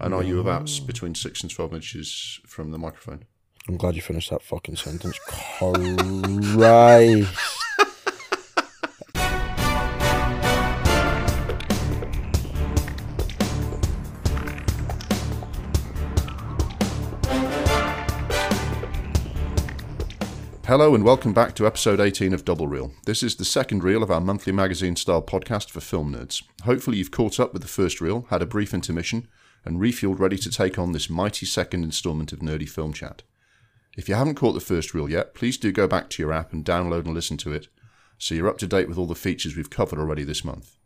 And are you about between six and twelve inches from the microphone? I'm glad you finished that fucking sentence. Christ. Hello and welcome back to episode 18 of Double Reel. This is the second reel of our monthly magazine style podcast for film nerds. Hopefully, you've caught up with the first reel, had a brief intermission, and refueled ready to take on this mighty second instalment of Nerdy Film Chat. If you haven't caught the first reel yet, please do go back to your app and download and listen to it so you're up to date with all the features we've covered already this month.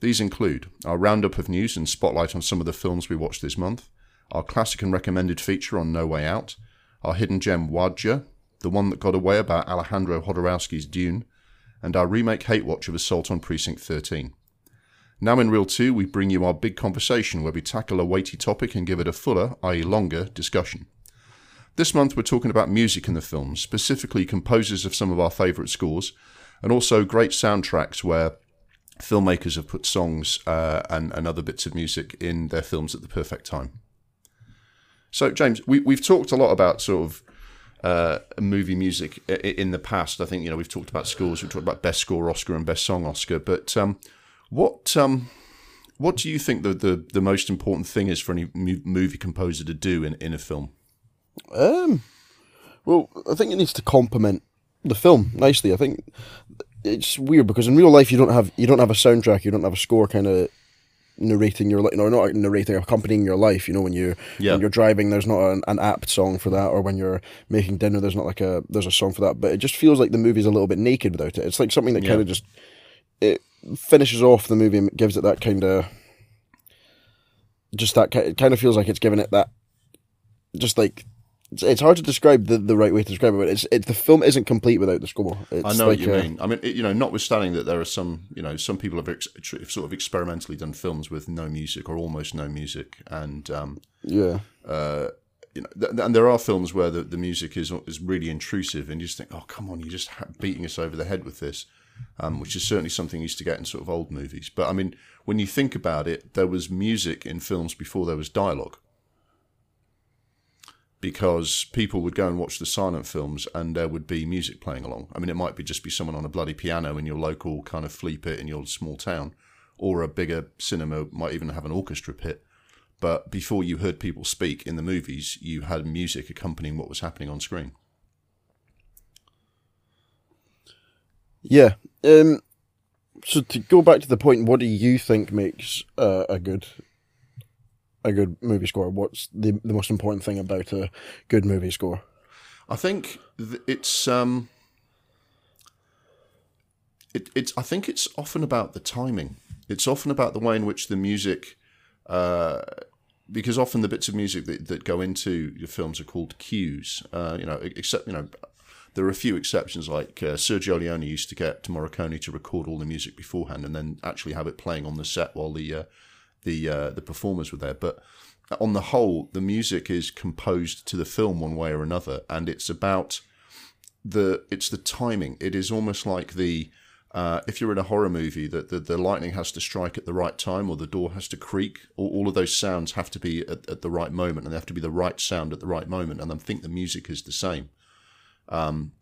These include our roundup of news and spotlight on some of the films we watched this month, our classic and recommended feature on No Way Out, our hidden gem Wadjda, the one that got away about Alejandro Jodorowsky's Dune, and our remake hate watch of Assault on Precinct 13. Now in Reel 2, we bring you our big conversation where we tackle a weighty topic and give it a fuller, i.e., longer, discussion. This month we're talking about music in the films, specifically composers of some of our favourite scores, and also great soundtracks where filmmakers have put songs uh, and, and other bits of music in their films at the perfect time. So, James, we, we've talked a lot about sort of uh, movie music in the past. I think you know we've talked about scores, we've talked about best score Oscar and best song Oscar. But um, what um, what do you think the, the, the most important thing is for any movie composer to do in, in a film? Um, well, I think it needs to complement the film nicely. I think it's weird because in real life you don't have you don't have a soundtrack, you don't have a score kind of narrating your life, no, not narrating, accompanying your life. You know, when you Yeah. when you're driving, there's not an, an apt song for that, or when you're making dinner, there's not like a there's a song for that. But it just feels like the movie's a little bit naked without it. It's like something that Yeah. kind of just it finishes off the movie and gives it that kind of just that it kind of feels like it's giving it that just like it's, it's hard to describe the, the right way to describe it, but it's it, the film isn't complete without the score. It's I know like what you a- mean. I mean, it, you know, notwithstanding that there are some, you know, some people have ex- sort of experimentally done films with no music or almost no music, and um, Yeah, uh, you know, th- and there are films where the, the music is is really intrusive, and you just think, oh, come on, you're just ha- beating us over the head with this, um, which is certainly something you used to get in sort of old movies. But I mean, when you think about it, there was music in films before there was dialogue. Because people would go and watch the silent films, and there would be music playing along. I mean, it might be just be someone on a bloody piano in your local kind of flea pit in your small town, or a bigger cinema might even have an orchestra pit but before you heard people speak in the movies, you had music accompanying what was happening on screen. Yeah. Um, so to go back to the point, what do you think makes uh, a good a good movie score? What's the the most important thing about a good movie score? I think th- it's um, it, it's I think it's often about the timing. It's often about the way in which the music, uh, because often the bits of music that, that go into your films are called cues. Uh, you know, except you know. There are a few exceptions, like uh, Sergio Leone used to get Morricone to record all the music beforehand and then actually have it playing on the set while the uh, the uh, the performers were there. But on the whole, the music is composed to the film one way or another, and it's about the it's the timing. It is almost like the uh, if you're in a horror movie, that the, the lightning has to strike at the right time, or the door has to creak, or all of those sounds have to be at, at the right moment, and they have to be the right sound at the right moment. And I think the music is the same. Um,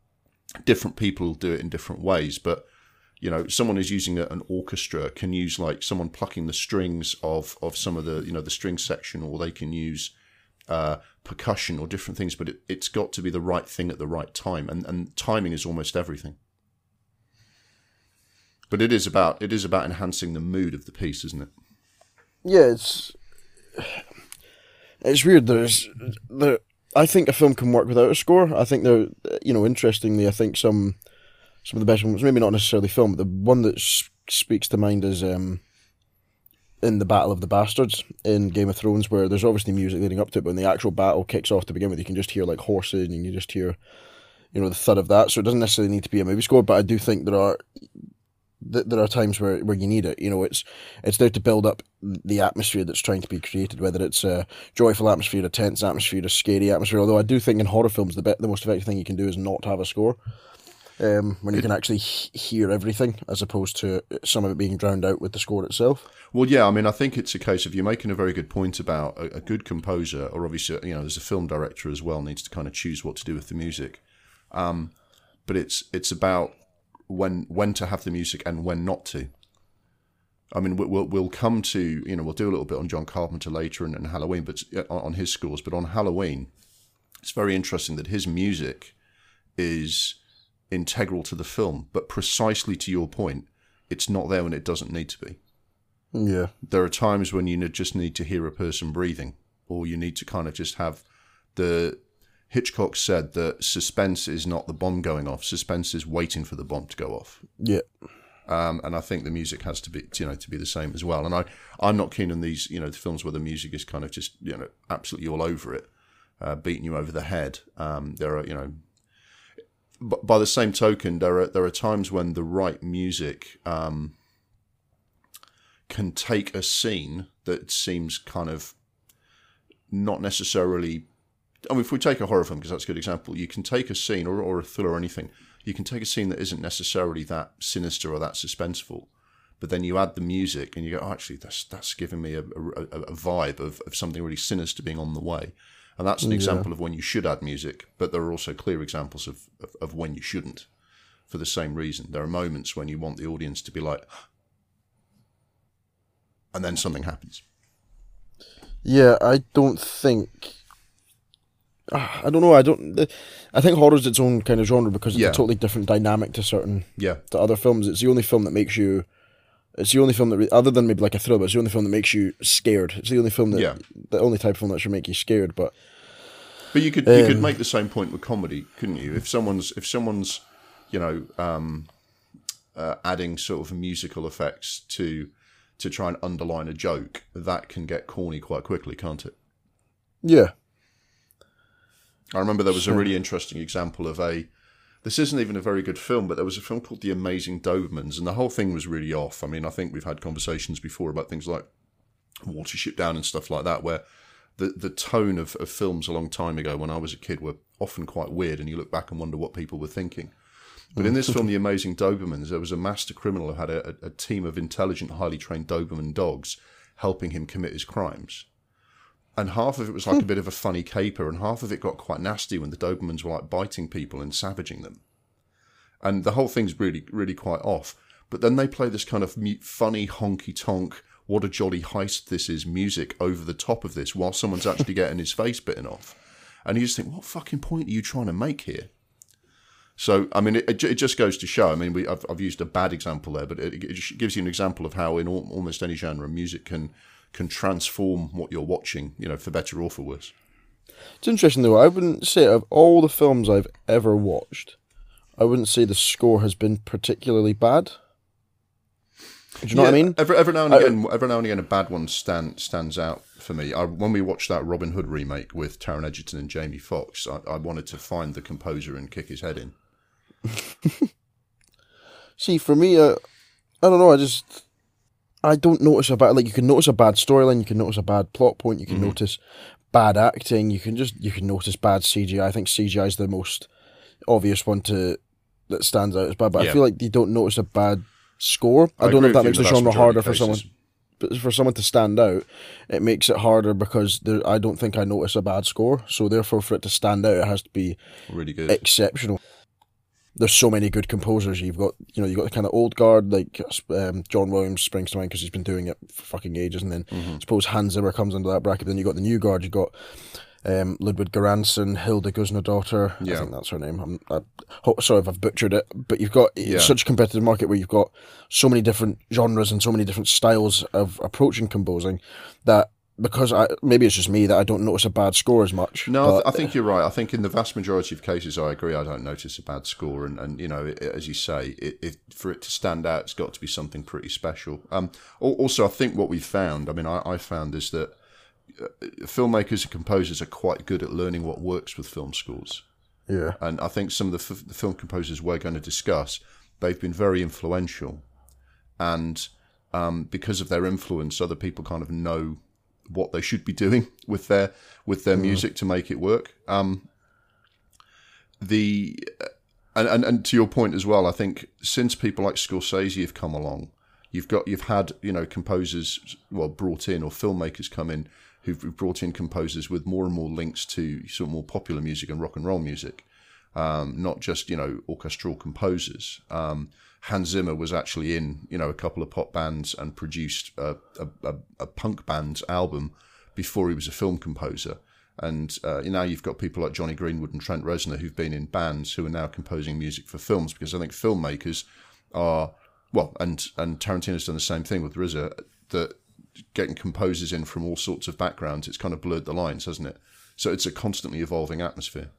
different people do it in different ways, but you know, someone is using an orchestra can use like someone plucking the strings of of some of the you know the string section, or they can use uh, percussion or different things. But it, it's got to be the right thing at the right time, and and timing is almost everything. But it is about it is about enhancing the mood of the piece, isn't it? Yeah, it's it's weird. There's there. I think a film can work without a score. I think there, you know, interestingly, I think some some of the best ones, maybe not necessarily film, but the one that speaks to mind is um, in the Battle of the Bastards in Game of Thrones, where there's obviously music leading up to it, but when the actual battle kicks off to begin with, you can just hear like horses and you just hear, you know, the thud of that. So it doesn't necessarily need to be a movie score, but I do think there are th- there are times where, where you need it. You know, it's it's there to build up the atmosphere that's trying to be created, whether it's a joyful atmosphere, a tense atmosphere, a scary atmosphere. Although I do think in horror films, the be- the most effective thing you can do is not have a score. um, when you can actually he- hear everything as opposed to some of it being drowned out with the score itself. Well, yeah, I mean, I think it's a case of you're making a very good point about a, a good composer, or obviously, you know, there's a film director as well needs to kind of choose what to do with the music. Um, but it's it's about when when to have the music and when not to. I mean, we'll we'll come to you know we'll do a little bit on John Carpenter later and, and Halloween, but uh, on his scores. But on Halloween, it's very interesting that his music is integral to the film, but precisely to your point, it's not there when it doesn't need to be. Yeah, There are times when you just need to hear a person breathing, or you need to kind of just have the. Hitchcock said that suspense is not the bomb going off. Suspense is waiting for the bomb to go off. yeah, Um, and I think the music has to be, you know, to be the same as well. And I, I'm not keen on these, you know, the films where the music is kind of just, you know, absolutely all over it, uh, beating you over the head. Um, there are, you know, but by the same token, there are there are times when the right music um, can take a scene that seems kind of not necessarily. I mean, if we take a horror film, because that's a good example, you can take a scene or, or a thriller or anything, you can take a scene that isn't necessarily that sinister or that suspenseful, but then you add the music and you go, oh, actually, that's that's giving me a, a, a vibe of, of something really sinister being on the way. And that's an example of when you should add music, but there are also clear examples of, of, of when you shouldn't for the same reason. There are moments when you want the audience to be like, and then something happens. yeah. I don't think. Ah, I don't know. I don't. I think horror's its own kind of genre because it's Yeah. a totally different dynamic to certain Yeah, to other films. It's the only film that makes you. It's the only film that, re- other than maybe like a thriller, it's the only film that makes you scared. It's the only film that, Yeah. the only type of film that should make you scared. But But you could you could Um, make the same point with comedy, couldn't you? If someone's if someone's you know um, uh, adding sort of musical effects to to try and underline a joke, that can get corny quite quickly, can't it? yeah, I remember there was a really interesting example of a. This isn't even a very good film, but there was a film called The Amazing Dobermans, and the whole thing was really off. I mean, I think we've had conversations before about things like Watership Down and stuff like that, where the the tone of, of films a long time ago when I was a kid were often quite weird, and you look back and wonder what people were thinking. But in this film, The Amazing Dobermans, there was a master criminal who had a, a team of intelligent, highly trained Doberman dogs helping him commit his crimes. And half of it was like a bit of a funny caper, and half of it got quite nasty when the Dobermans were like biting people and savaging them. And the whole thing's really, really quite off. But then they play this kind of mu- funny, honky tonk, what a jolly heist this is music over the top of this while someone's actually getting his face bitten off. And you just think, what fucking point are you trying to make here? So, I mean, it, it just goes to show. I mean, we, I've, I've used a bad example there, but it, it gives you an example of how, in al- almost any genre, music can can transform what you're watching, you know, for better or for worse. it's interesting though. I wouldn't say of all the films I've ever watched, I wouldn't say the score has been particularly bad. Do you know what I mean? Every, every now and I- again, every now and again, a bad one stand, stands out for me. I, when we watched that Robin Hood remake with Taron Egerton and Jamie Foxx, I, I wanted to find the composer and kick his head in. See, for me, uh, I don't know. I just I don't notice a bad like you can notice a bad storyline, you can notice a bad plot point, you can Mm-hmm. notice bad acting, you can just you can notice bad CGI. I think CGI is the most obvious one to that stands out as bad. But Yeah. I feel like you don't notice a bad score. I, I don't know if that makes the genre harder for someone. But for someone to stand out, it makes it harder because there, I don't think I notice a bad score. So therefore, for it to stand out, it has to be Really good. exceptional. There's so many good composers. You've got, you know, you've got the kind of old guard like um, John Williams springs to mind because he's been doing it for fucking ages. And then I suppose Hans Zimmer comes under that bracket. Then you got the new guard. You got um, Ludwig Göransson, Hilda Guzner I Yeah. think that's her name. I'm I, ho- sorry if I've butchered it, but you've got Yeah. such a competitive market where you've got so many different genres and so many different styles of approaching composing that because I maybe it's just me that I don't notice a bad score as much. No, I, th- but- I think you're right. I think in the vast majority of cases, I agree. I don't notice a bad score, and, and you know, it, as you say, it, it, for it to stand out, it's got to be something pretty special. Um, also, I think what we found, I mean, I, I found is that uh, filmmakers and composers are quite good at learning what works with film scores. yeah. And I think some of the, f- the film composers we're going to discuss, they've been very influential. And um, because of their influence, other people kind of know what they should be doing with their with their music to make it work. Um, the and, and and to your point as well, I think since people like Scorsese have come along, you've got you've had you know composers well brought in or filmmakers come in who've brought in composers with more and more links to sort of more popular music and rock and roll music, um, not just you know orchestral composers. Um, Hans Zimmer was actually in you know a couple of pop bands and produced a, a, a punk band's album before he was a film composer. And uh, now you've got people like Jonny Greenwood and Trent Reznor who've been in bands who are now composing music for films because I think filmmakers are well, and and Tarantino's done the same thing with RZA that getting composers in from all sorts of backgrounds, it's kind of blurred the lines, hasn't it? So it's a constantly evolving atmosphere.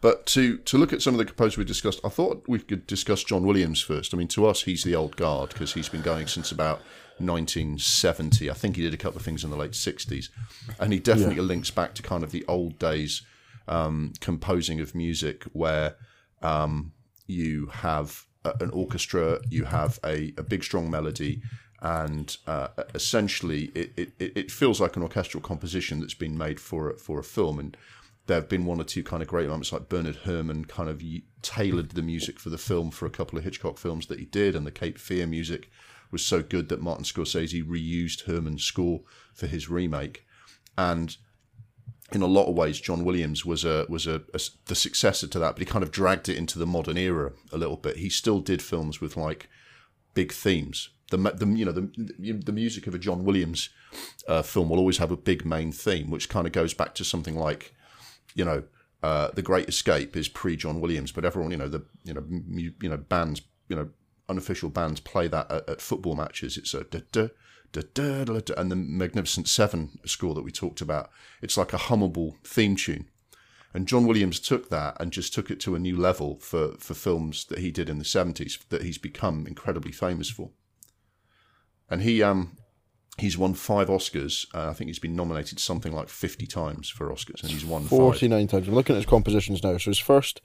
But to to look at some of the composers we discussed, I thought we could discuss John Williams first. I mean, to us, he's the old guard because he's been going since about 1970. I think he did a couple of things in the late 60s, and he definitely yeah. links back to kind of the old days um, composing of music where um, you have a, an orchestra, you have a, a big strong melody, and uh, essentially it, it, it feels like an orchestral composition that's been made for for a film and there have been one or two kind of great moments like Bernard Herrmann kind of tailored the music for the film for a couple of Hitchcock films that he did and the Cape Fear music was so good that Martin Scorsese reused Herrmann's score for his remake. And in a lot of ways John Williams was a was a, a the successor to that but he kind of dragged it into the modern era a little bit. He still did films with like big themes. The, the you know the the music of a John Williams uh, film will always have a big main theme, which kind of goes back to something like, you know, uh, the Great Escape is pre John Williams, but everyone you know the you know mu- you know bands you know unofficial bands play that at, at football matches. It's a da, da, da, da, da, and the Magnificent Seven score that we talked about. It's like a hummable theme tune. And John Williams took that and just took it to a new level for, for films that he did in the 70s that he's become incredibly famous for and he um he's won five Oscars. Uh, I think he's been nominated something like fifty times for Oscars, and he's won forty nine times. I'm looking at his compositions now. So his first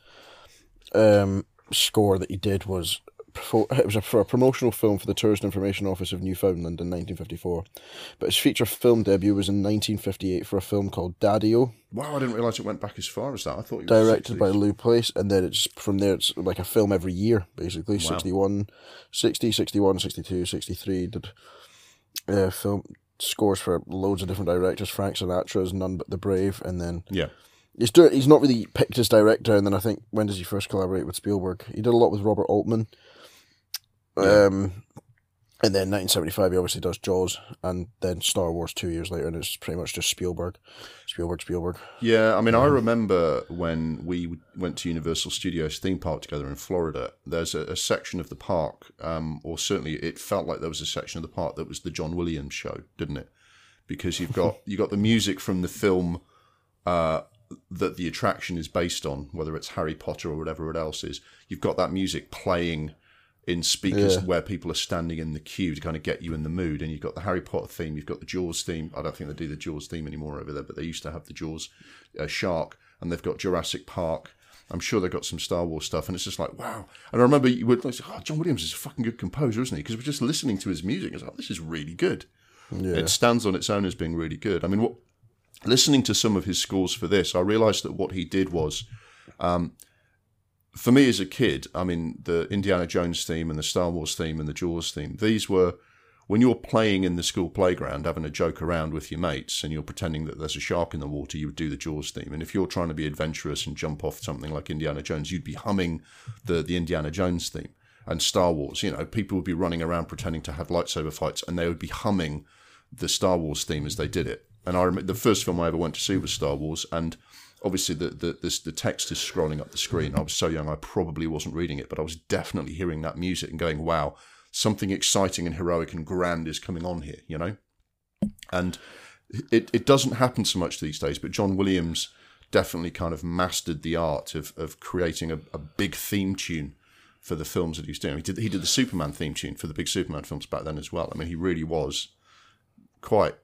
um, score that he did was for, it was a, for a promotional film for the Tourist Information Office of Newfoundland in 1954. But his feature film debut was in 1958 for a film called Daddy-O. Wow, I didn't realise it went back as far as that. I thought directed by Lou Place, and then it's from there. It's like a film every year, basically. Wow. 61, 60, 61, 62, 63. Uh, film scores for loads of different directors. Frank Sinatra's None But the Brave, and then yeah. He's doing. He's not really picked as director, and then I think when does he first collaborate with Spielberg? He did a lot with Robert Altman, yeah. Um, and then 1975, he obviously does Jaws, and then Star Wars two years later, and it's pretty much just Spielberg, Spielberg, Spielberg. Yeah, I mean, I remember when we went to Universal Studios theme park together in Florida. There's a, a section of the park, um, or certainly it felt like there was a section of the park that was the John Williams show, didn't it? Because you've got you got the music from the film uh, that the attraction is based on, whether it's Harry Potter or whatever it else is. You've got that music playing in speakers yeah. where people are standing in the queue to kind of get you in the mood. And you've got the Harry Potter theme, you've got the Jaws theme. I don't think they do the Jaws theme anymore over there, but they used to have the Jaws uh, shark, and they've got Jurassic Park. I'm sure they've got some Star Wars stuff, and it's just like wow. And I remember you would like, oh, John Williams is a fucking good composer, isn't he? Because we're just listening to his music. It's like oh, this is really good. Yeah. It stands on its own as being really good. I mean, what listening to some of his scores for this, I realised that what he did was. Um, for me as a kid, I mean, the Indiana Jones theme and the Star Wars theme and the Jaws theme, these were when you're playing in the school playground, having a joke around with your mates, and you're pretending that there's a shark in the water, you would do the Jaws theme. And if you're trying to be adventurous and jump off something like Indiana Jones, you'd be humming the, the Indiana Jones theme. And Star Wars, you know, people would be running around pretending to have lightsaber fights, and they would be humming the Star Wars theme as they did it. And I remember the first film I ever went to see was Star Wars, and obviously the the the text is scrolling up the screen. I was so young, I probably wasn't reading it, but I was definitely hearing that music and going, "Wow, something exciting and heroic and grand is coming on here," you know. And it it doesn't happen so much these days, but John Williams definitely kind of mastered the art of of creating a, a big theme tune for the films that he was doing. He did he did the Superman theme tune for the big Superman films back then as well. I mean, he really was quite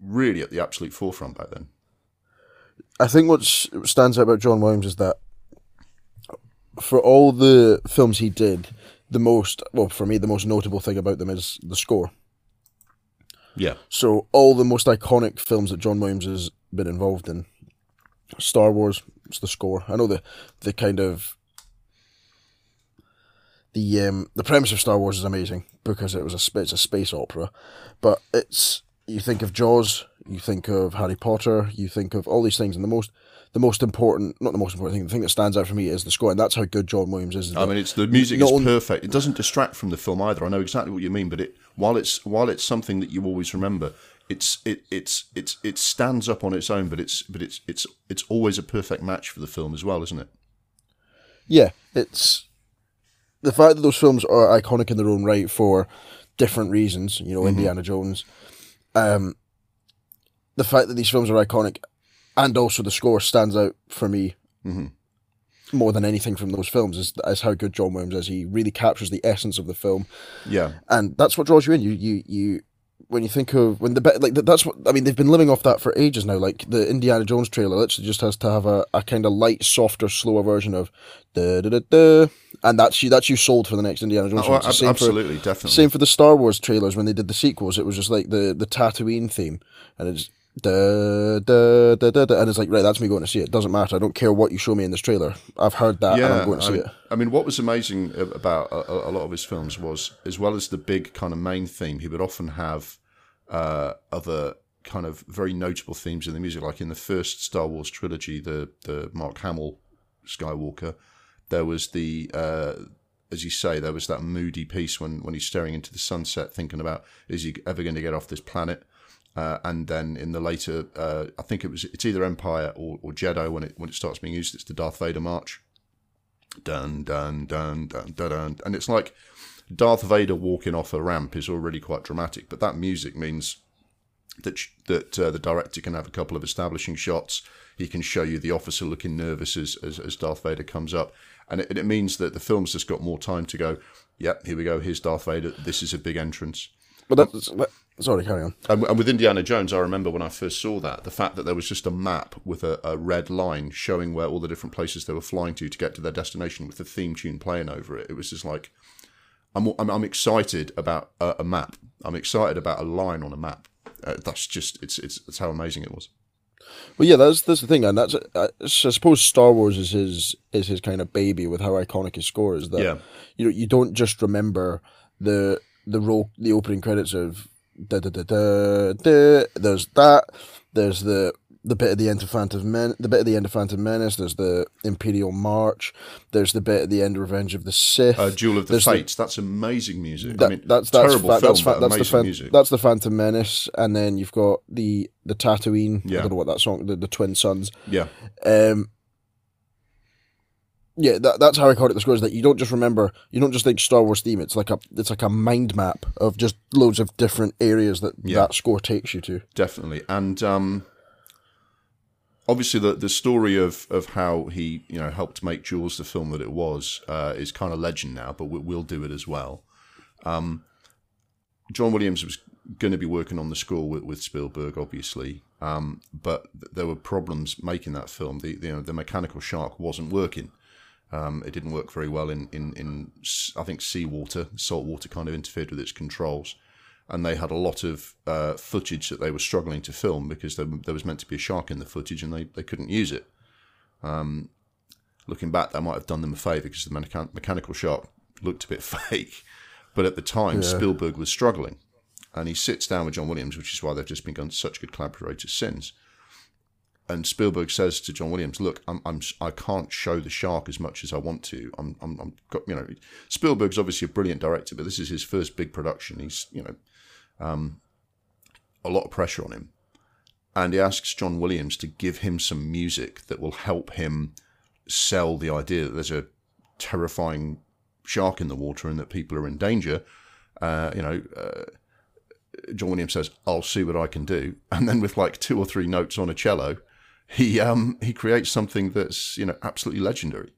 really at the absolute forefront back then. I think what stands out about John Williams is that for all the films he did, the most well for me the most notable thing about them is the score. Yeah. So all the most iconic films that John Williams has been involved in, Star Wars, it's the score. I know the the kind of the um, the premise of Star Wars is amazing because it was a it's a space opera, but it's you think of Jaws, you think of Harry Potter, you think of all these things, and the most the most important, not the most important thing, the thing that stands out for me is the score, and that's how good John Williams is. I mean, it's the music is perfect. It doesn't distract from the film either. I know exactly what you mean, but it while it's while it's something that you always remember, it's it it's it's it stands up on its own. But it's but it's it's it's always a perfect match for the film as well, isn't it? yeah, it's the fact that those films are iconic in their own right for different reasons. You know, Mm-hmm. Indiana Jones. Um, the fact that these films are iconic, and also the score stands out for me Mhm. more than anything from those films is, is how good John Williams is. He really captures the essence of the film, Yeah, and that's what draws you in. You you you. When you think of when the like that's what I mean, they've been living off that for ages now. Like the Indiana Jones trailer, literally just has to have a, a kind of light, softer, slower version of da da da da, and that's you. That's you sold for the next Indiana Jones. Oh. Ab- same for- absolutely, definitely. same for the Star Wars trailers when they did the sequels. It was just like the the Tatooine theme, and it's da da da da, da and it's like right, that's me going to see it. It doesn't matter. I don't care what you show me in this trailer. I've heard that, and I'm going to I see mean, it. I mean, what was amazing about a, a a lot of his films was, as well as the big kind of main theme, he would often have uh, other kind of very notable themes in the music. Like in the first Star Wars trilogy, the the Mark Hamill Skywalker, there was the uh, as you say, there was that moody piece when when he's staring into the sunset, thinking about is he ever going to get off this planet. Uh, and then in the later, uh, I think it was it's either Empire or, or Jedi when it when it starts being used. It's the Darth Vader march dun dun dun dun dun dun, and it's like Darth Vader walking off a ramp is already quite dramatic, but that music means that that uh, the director can have a couple of establishing shots. He can show you the officer looking nervous as as, as Darth Vader comes up, and it, it means that the film's just got more time to go. Yep, here we go. Here's Darth Vader. This is a big entrance. But that's sorry, carry on. And, and with Indiana Jones, I remember when I first saw that, the fact that there was just a map with a, a red line showing where all the different places they were flying to to get to their destination with the theme tune playing over it. It was just like, I'm, I'm, I'm excited about a, a map. I'm excited about a line on a map. Uh, that's just, it's, it's, it's how amazing it was. Well, yeah, that's that's the thing, and that's uh, I suppose Star Wars is his is his kind of baby with how iconic his score is. That Yeah. you know you don't just remember the the roll the opening credits of da da da da da. There's that. There's the the bit at the end of Phantom Men, the bit at the end of Phantom Menace. There's the Imperial March. There's the bit at the end of Revenge of the Sith. Uh, Duel of the There's the- that's amazing music. That- I mean, that's that's terrible fa- film, that's, fa- that's the amazing fan- music. that's the Phantom Menace, and then you've got the the Tatooine. Yeah. I don't know what that song, the, the Twin Suns. yeah, Um, yeah, that, that's how iconic the score is. That you don't just remember, you don't just think Star Wars theme. It's like a, it's like a mind map of just loads of different areas that Yeah. that score takes you to. definitely. And um, obviously, the the story of of how he you know helped make Jaws the film that it was uh, is kind of legend now, but we, we'll do it as well. Um, John Williams was going to be working on the score with, with Spielberg, obviously, um, but there were problems making that film. The, the you know the mechanical shark wasn't working. Um, it didn't work very well in, in, in I think seawater, salt water kind of interfered with its controls and they had a lot of uh, footage that they were struggling to film because there, there was meant to be a shark in the footage and they, they couldn't use it. Um, looking back, that might have done them a favour because the mecha- mechanical shark looked a bit fake. But at the time, Spielberg was struggling. And he sits down with John Williams, which is why they've just been such good collaborators since. And Spielberg says to John Williams, "Look, I'm, I'm I can't show the shark as much as I want to. I'm, I'm, I'm you know, Spielberg's obviously a brilliant director, but this is his first big production. He's, you know, um, a lot of pressure on him. And he asks John Williams to give him some music that will help him sell the idea that there's a terrifying shark in the water and that people are in danger. Uh, you know, uh, John Williams says, "I'll see what I can do," and then with like two or three notes on a cello, he um he creates something that's you know absolutely legendary.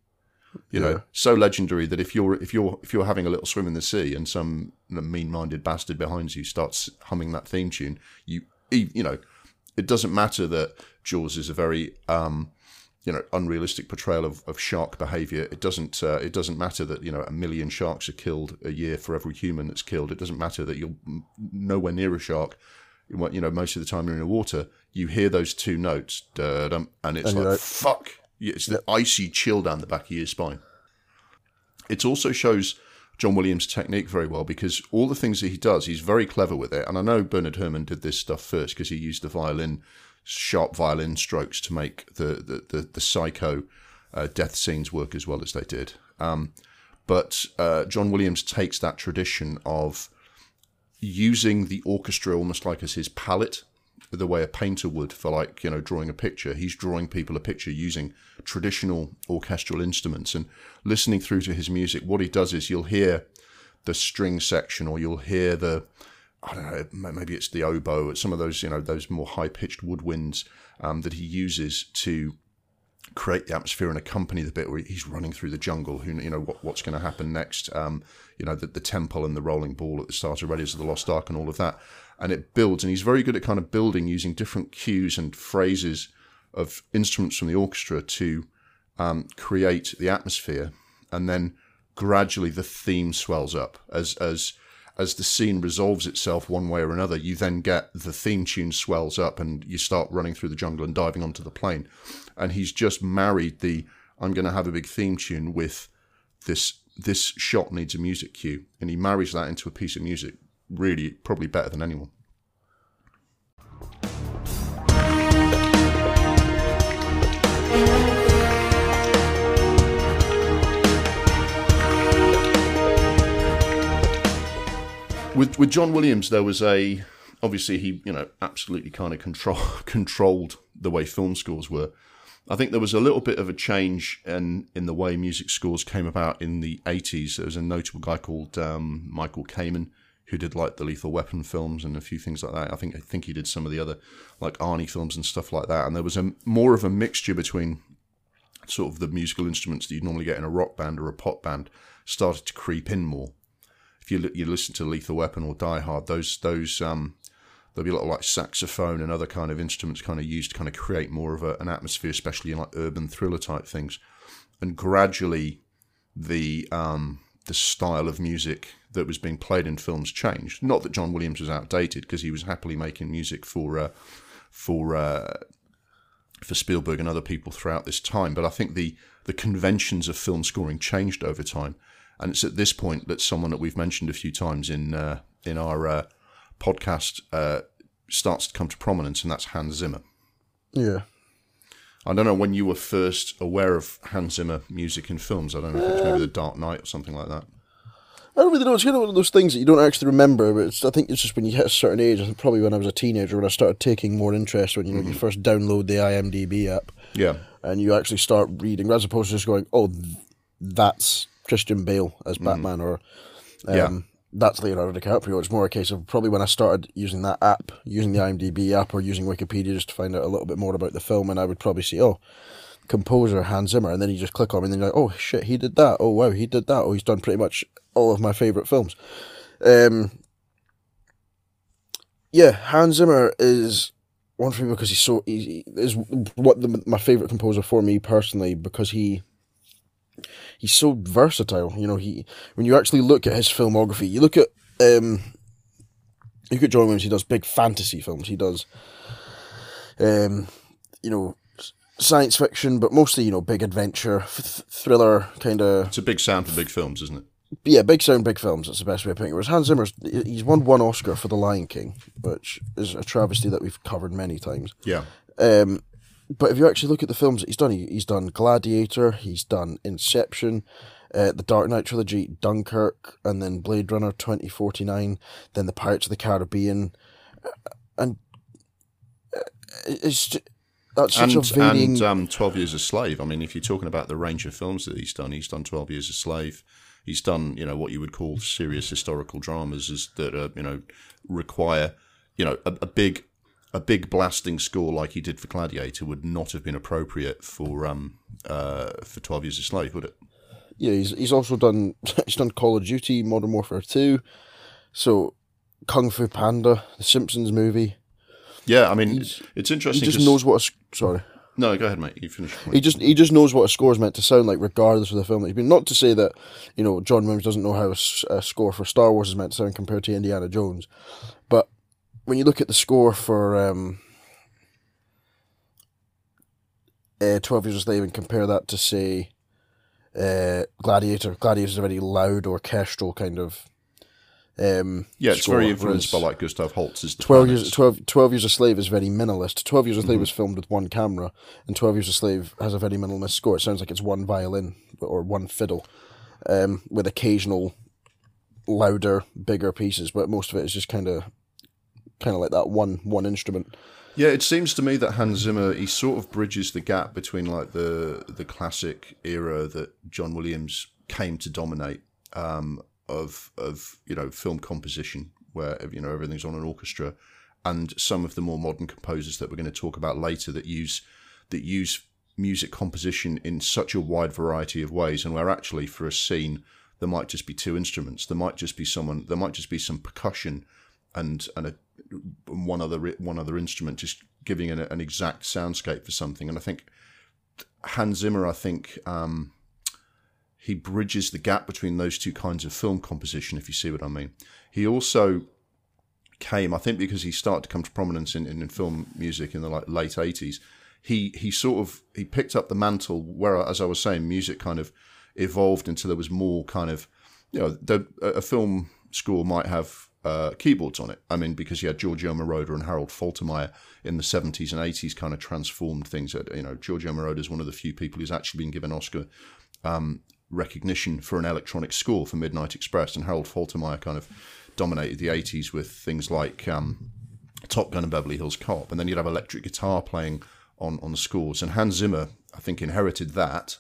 You know, so legendary that if you're if you're if you're having a little swim in the sea and some mean-minded bastard behind you starts humming that theme tune, you you know, it doesn't matter that Jaws is a very um you know unrealistic portrayal of, of shark behavior. It doesn't uh, it doesn't matter that you know a million sharks are killed a year for every human that's killed. It doesn't matter that you're nowhere near a shark. You know most of the time you're in the water you hear those two notes and it's And like like- fuck it's the icy chill down the back of your spine it also shows John Williams' technique very well because all the things that he does, he's very clever with it. And I know Bernard Herrmann did this stuff first because he used the violin, sharp violin strokes to make the the the, the psycho uh, death scenes work as well as they did. Um, but uh, John Williams takes that tradition of using the orchestra almost like as his palette the way a painter would for like you know drawing a picture he's drawing people a picture using traditional orchestral instruments and listening through to his music what he does is you'll hear the string section or you'll hear the I don't know, maybe it's the oboe, some of those, you know, those more high pitched woodwinds um, that he uses to create the atmosphere and accompany the bit where he's running through the jungle. Who you know what, what's going to happen next? Um, you know the, the temple and the rolling ball at the start of Raiders of the Lost Ark and all of that, and it builds. And he's very good at kind of building using different cues and phrases of instruments from the orchestra to um, create the atmosphere, and then gradually the theme swells up as as as the scene resolves itself one way or another, you then get the theme tune swells up and you start running through the jungle and diving onto the plane. And he's just married the I'm going to have a big theme tune with this this shot needs a music cue, and he marries that into a piece of music really probably better than anyone. with with John Williams, there was a obviously he you know absolutely kind of control controlled the way film scores were. I think there was a little bit of a change in in the way music scores came about in the eighties. There was a notable guy called um, Michael Kamen who did like the Lethal Weapon films and a few things like that. I think I think he did some of the other like Arnie films and stuff like that. And there was a more of a mixture between sort of the musical instruments that you'd normally get in a rock band or a pop band started to creep in more if you you listen to Lethal Weapon or Die Hard, those those um, there'll be a lot of like saxophone and other kind of instruments kind of used to kind of create more of a, an atmosphere, especially in like urban thriller type things. And gradually, the um, the style of music that was being played in films changed. Not that John Williams was outdated, because he was happily making music for uh, for uh, for Spielberg and other people throughout this time. But I think the the conventions of film scoring changed over time. And it's at this point that someone that we've mentioned a few times in uh, in our uh, podcast uh, starts to come to prominence, and that's Hans Zimmer. Yeah. I don't know when you were first aware of Hans Zimmer music in films. I don't know if it's maybe The Dark Knight or something like that. I don't really know. It's kind of one of those things that you don't actually remember, but I think it's just when you hit a certain age. I think probably when I was a teenager when I started taking more interest when you know mm-hmm. you first download the IMDb app. Yeah. And you actually start reading, as opposed to just going, "Oh, that's Christian Bale as mm. Batman or um, yeah. That's Leonardo DiCaprio. It's more a case of probably when I started using that app, using the IMDb app or using Wikipedia just to find out a little bit more about the film, and I would probably see, oh, composer Hans Zimmer, and then you just click on it and then you're like, oh shit, he did that. Oh wow, he did that. Oh, he's done pretty much all of my favorite films. Um, yeah, Hans Zimmer is one for me because he's so he is what the, my favorite composer for me personally because he he's so versatile. You know, he when you actually look at his filmography, you look at um, you look at John Williams. He does big fantasy films. He does, um, you know, science fiction, but mostly you know big adventure, th- thriller kind of. It's a big sound for big films, isn't it? Yeah, big sound, big films. That's the best way of putting it. Whereas Hans Zimmer, he's won one Oscar for The Lion King, which is a travesty that we've covered many times. Yeah. Um, but if you actually look at the films that he's done, he, he's done Gladiator, he's done Inception, uh, the Dark Knight trilogy, Dunkirk, and then Blade Runner 2049, then the Pirates of the Caribbean. Uh, and uh, it's just, that's such and, a varying... And um, 12 Years a Slave. I mean, if you're talking about the range of films that he's done, he's done 12 Years a Slave. He's done, you know, what you would call serious historical dramas is that, uh, you know, require, you know, a, a big a big blasting score like he did for Gladiator would not have been appropriate for um uh for Twelve Years a Slave, would it? Yeah, he's he's also done he's done Call of Duty, Modern Warfare Two, so Kung Fu Panda, the Simpsons movie. Yeah, I mean he's, it's interesting. He just knows what. A, sorry. No, go ahead, mate. You finish. He just he just knows what a score is meant to sound like, regardless of the film that he's been. Not to say that you know John Williams doesn't know how a, a score for Star Wars is meant to sound compared to Indiana Jones, but when you look at the score for um, uh, 12 Years a Slave and compare that to, say, uh, Gladiator. Gladiator is a very loud orchestral kind of. Um, Yeah, it's very influenced by like Gustav Holst's 12 Planets. years, 12, 12 Years a Slave is very minimalist. 12 Years a Mm-hmm. Slave was filmed with one camera, and 12 Years a Slave has a very minimalist score. It sounds like it's one violin or one fiddle um, with occasional louder, bigger pieces, but most of it is just kind of kind of like that one one instrument. Yeah, it seems to me that Hans Zimmer he sort of bridges the gap between like the the classic era that John Williams came to dominate um, of of you know film composition, where you know everything's on an orchestra, and some of the more modern composers that we're going to talk about later that use that use music composition in such a wide variety of ways, and where actually for a scene there might just be two instruments, there might just be someone, there might just be some percussion and and a one other one other instrument, just giving an, an exact soundscape for something. And I think Hans Zimmer, I think um, he bridges the gap between those two kinds of film composition, if you see what I mean. He also came, I think, because he started to come to prominence in, in, in film music in the like, late eighties. He he sort of he picked up the mantle where, as I was saying, music kind of evolved until there was more kind of you know the, a a film score might have uh, keyboards on it. I mean, because you had Giorgio Moroder and Harold Faltermeyer in the 70s and 80s kind of transformed things. You know, Giorgio Moroder is one of the few people who's actually been given Oscar um, recognition for an electronic score for Midnight Express, and Harold Faltermeyer kind of dominated the 80s with things like um, Top Gun and Beverly Hills Cop. And then you'd have electric guitar playing on, on the scores. And Hans Zimmer, I think, inherited that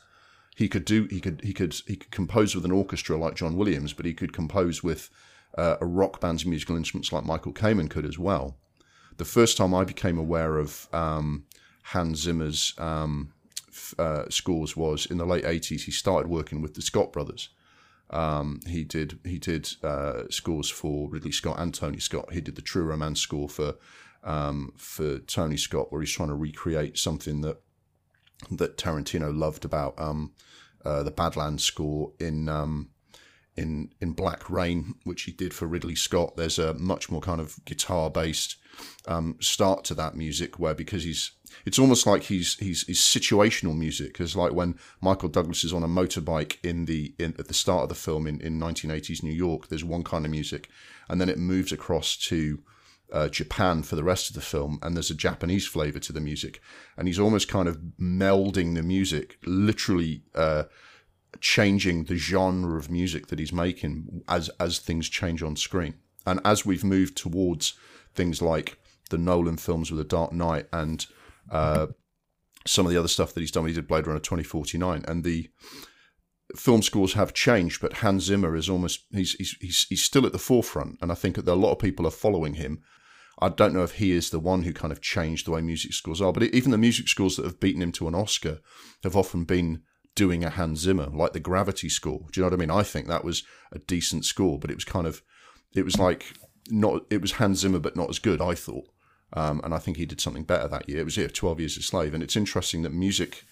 he could do he could he could he could compose with an orchestra like John Williams, but he could compose with uh, a rock band's musical instruments like Michael Kamen could as well. The first time I became aware of um, Hans Zimmer's um, uh, scores was in the late eighties. He started working with the Scott brothers. Um, he did he did uh, scores for Ridley Scott and Tony Scott. He did the True Romance score for um, for Tony Scott, where he's trying to recreate something that that Tarantino loved about um, uh, the Badlands score in um, in in Black Rain, which he did for Ridley Scott. There's a much more kind of guitar based um, start to that music, where because he's it's almost like he's he's, he's situational music. Because like when Michael Douglas is on a motorbike in the in, at the start of the film in, in 1980s New York, there's one kind of music, and then it moves across to uh, Japan for the rest of the film, and there's a Japanese flavor to the music, and he's almost kind of melding the music, literally uh, changing the genre of music that he's making as as things change on screen, and as we've moved towards things like the Nolan films with The Dark Knight and uh, some of the other stuff that he's done. He did Blade Runner 2049, and the film scores have changed, but Hans Zimmer is almost he's he's he's, still at the forefront, and I think that a lot of people are following him. I don't know if he is the one who kind of changed the way music scores are, but even the music scores that have beaten him to an Oscar have often been doing a Hans Zimmer, like the Gravity score. Do you know what I mean? I think that was a decent score, but it was kind of, it was like not, it was Hans Zimmer, but not as good. I thought, um, and I think he did something better that year. It was yeah, Twelve Years a Slave, and it's interesting that music,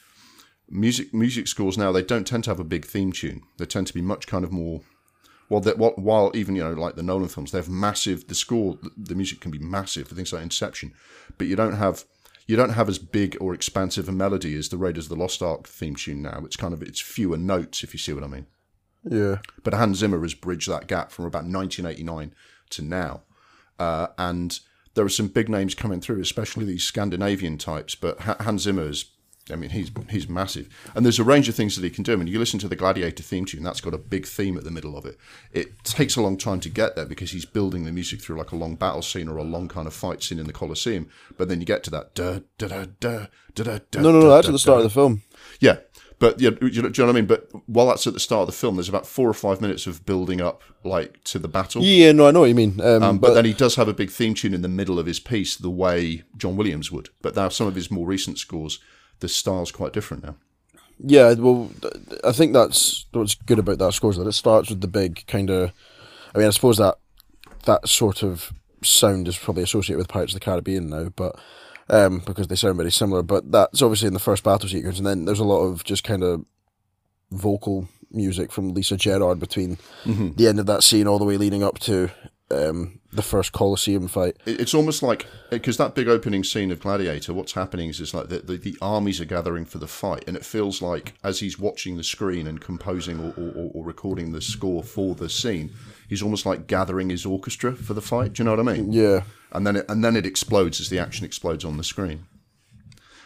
music, music scores now they don't tend to have a big theme tune. They tend to be much kind of more well, that while, while even you know like the Nolan films, they have massive. The score, the music can be massive for things like Inception, but you don't have you don't have as big or expansive a melody as the Raiders of the Lost Ark theme tune now. It's kind of it's fewer notes, if you see what I mean. Yeah, But Hans Zimmer has bridged that gap from about 1989 to now, uh, and there are some big names coming through, especially these Scandinavian types. But Hans Zimmer is. I mean, he's he's massive, and there's a range of things that he can do. I mean, you listen to the Gladiator theme tune; that's got a big theme at the middle of it. It takes a long time to get there because he's building the music through like a long battle scene or a long kind of fight scene in the Colosseum. But then you get to that da da da da da da. no, no, no. That's at the start of the film. Yeah, but yeah, you know, do you know what I mean? But while that's at the start of the film, there's about four or five minutes of building up, like to the battle. Yeah, no, I know what you mean. Um, Um, but, but then he does have a big theme tune in the middle of his piece, the way John Williams would. But now some of his more recent scores, the style's quite different now. Yeah, well, I think that's what's good about that score is that it starts with the big kind of. I mean, I suppose that that sort of sound is probably associated with Pirates of the Caribbean now, but um, because they sound very similar. But that's obviously in the first battle sequence, and then there's a lot of just kind of vocal music from Lisa Gerrard between the end of that scene all the way leading up to um, the first Colosseum fight. It's almost like because that big opening scene of Gladiator, what's happening is it's like the, the, the armies are gathering for the fight, and it feels like as he's watching the screen and composing or, or, or recording the score for the scene, he's almost like gathering his orchestra for the fight. Do you know what I mean? Yeah, and then it, and then it explodes as the action explodes on the screen.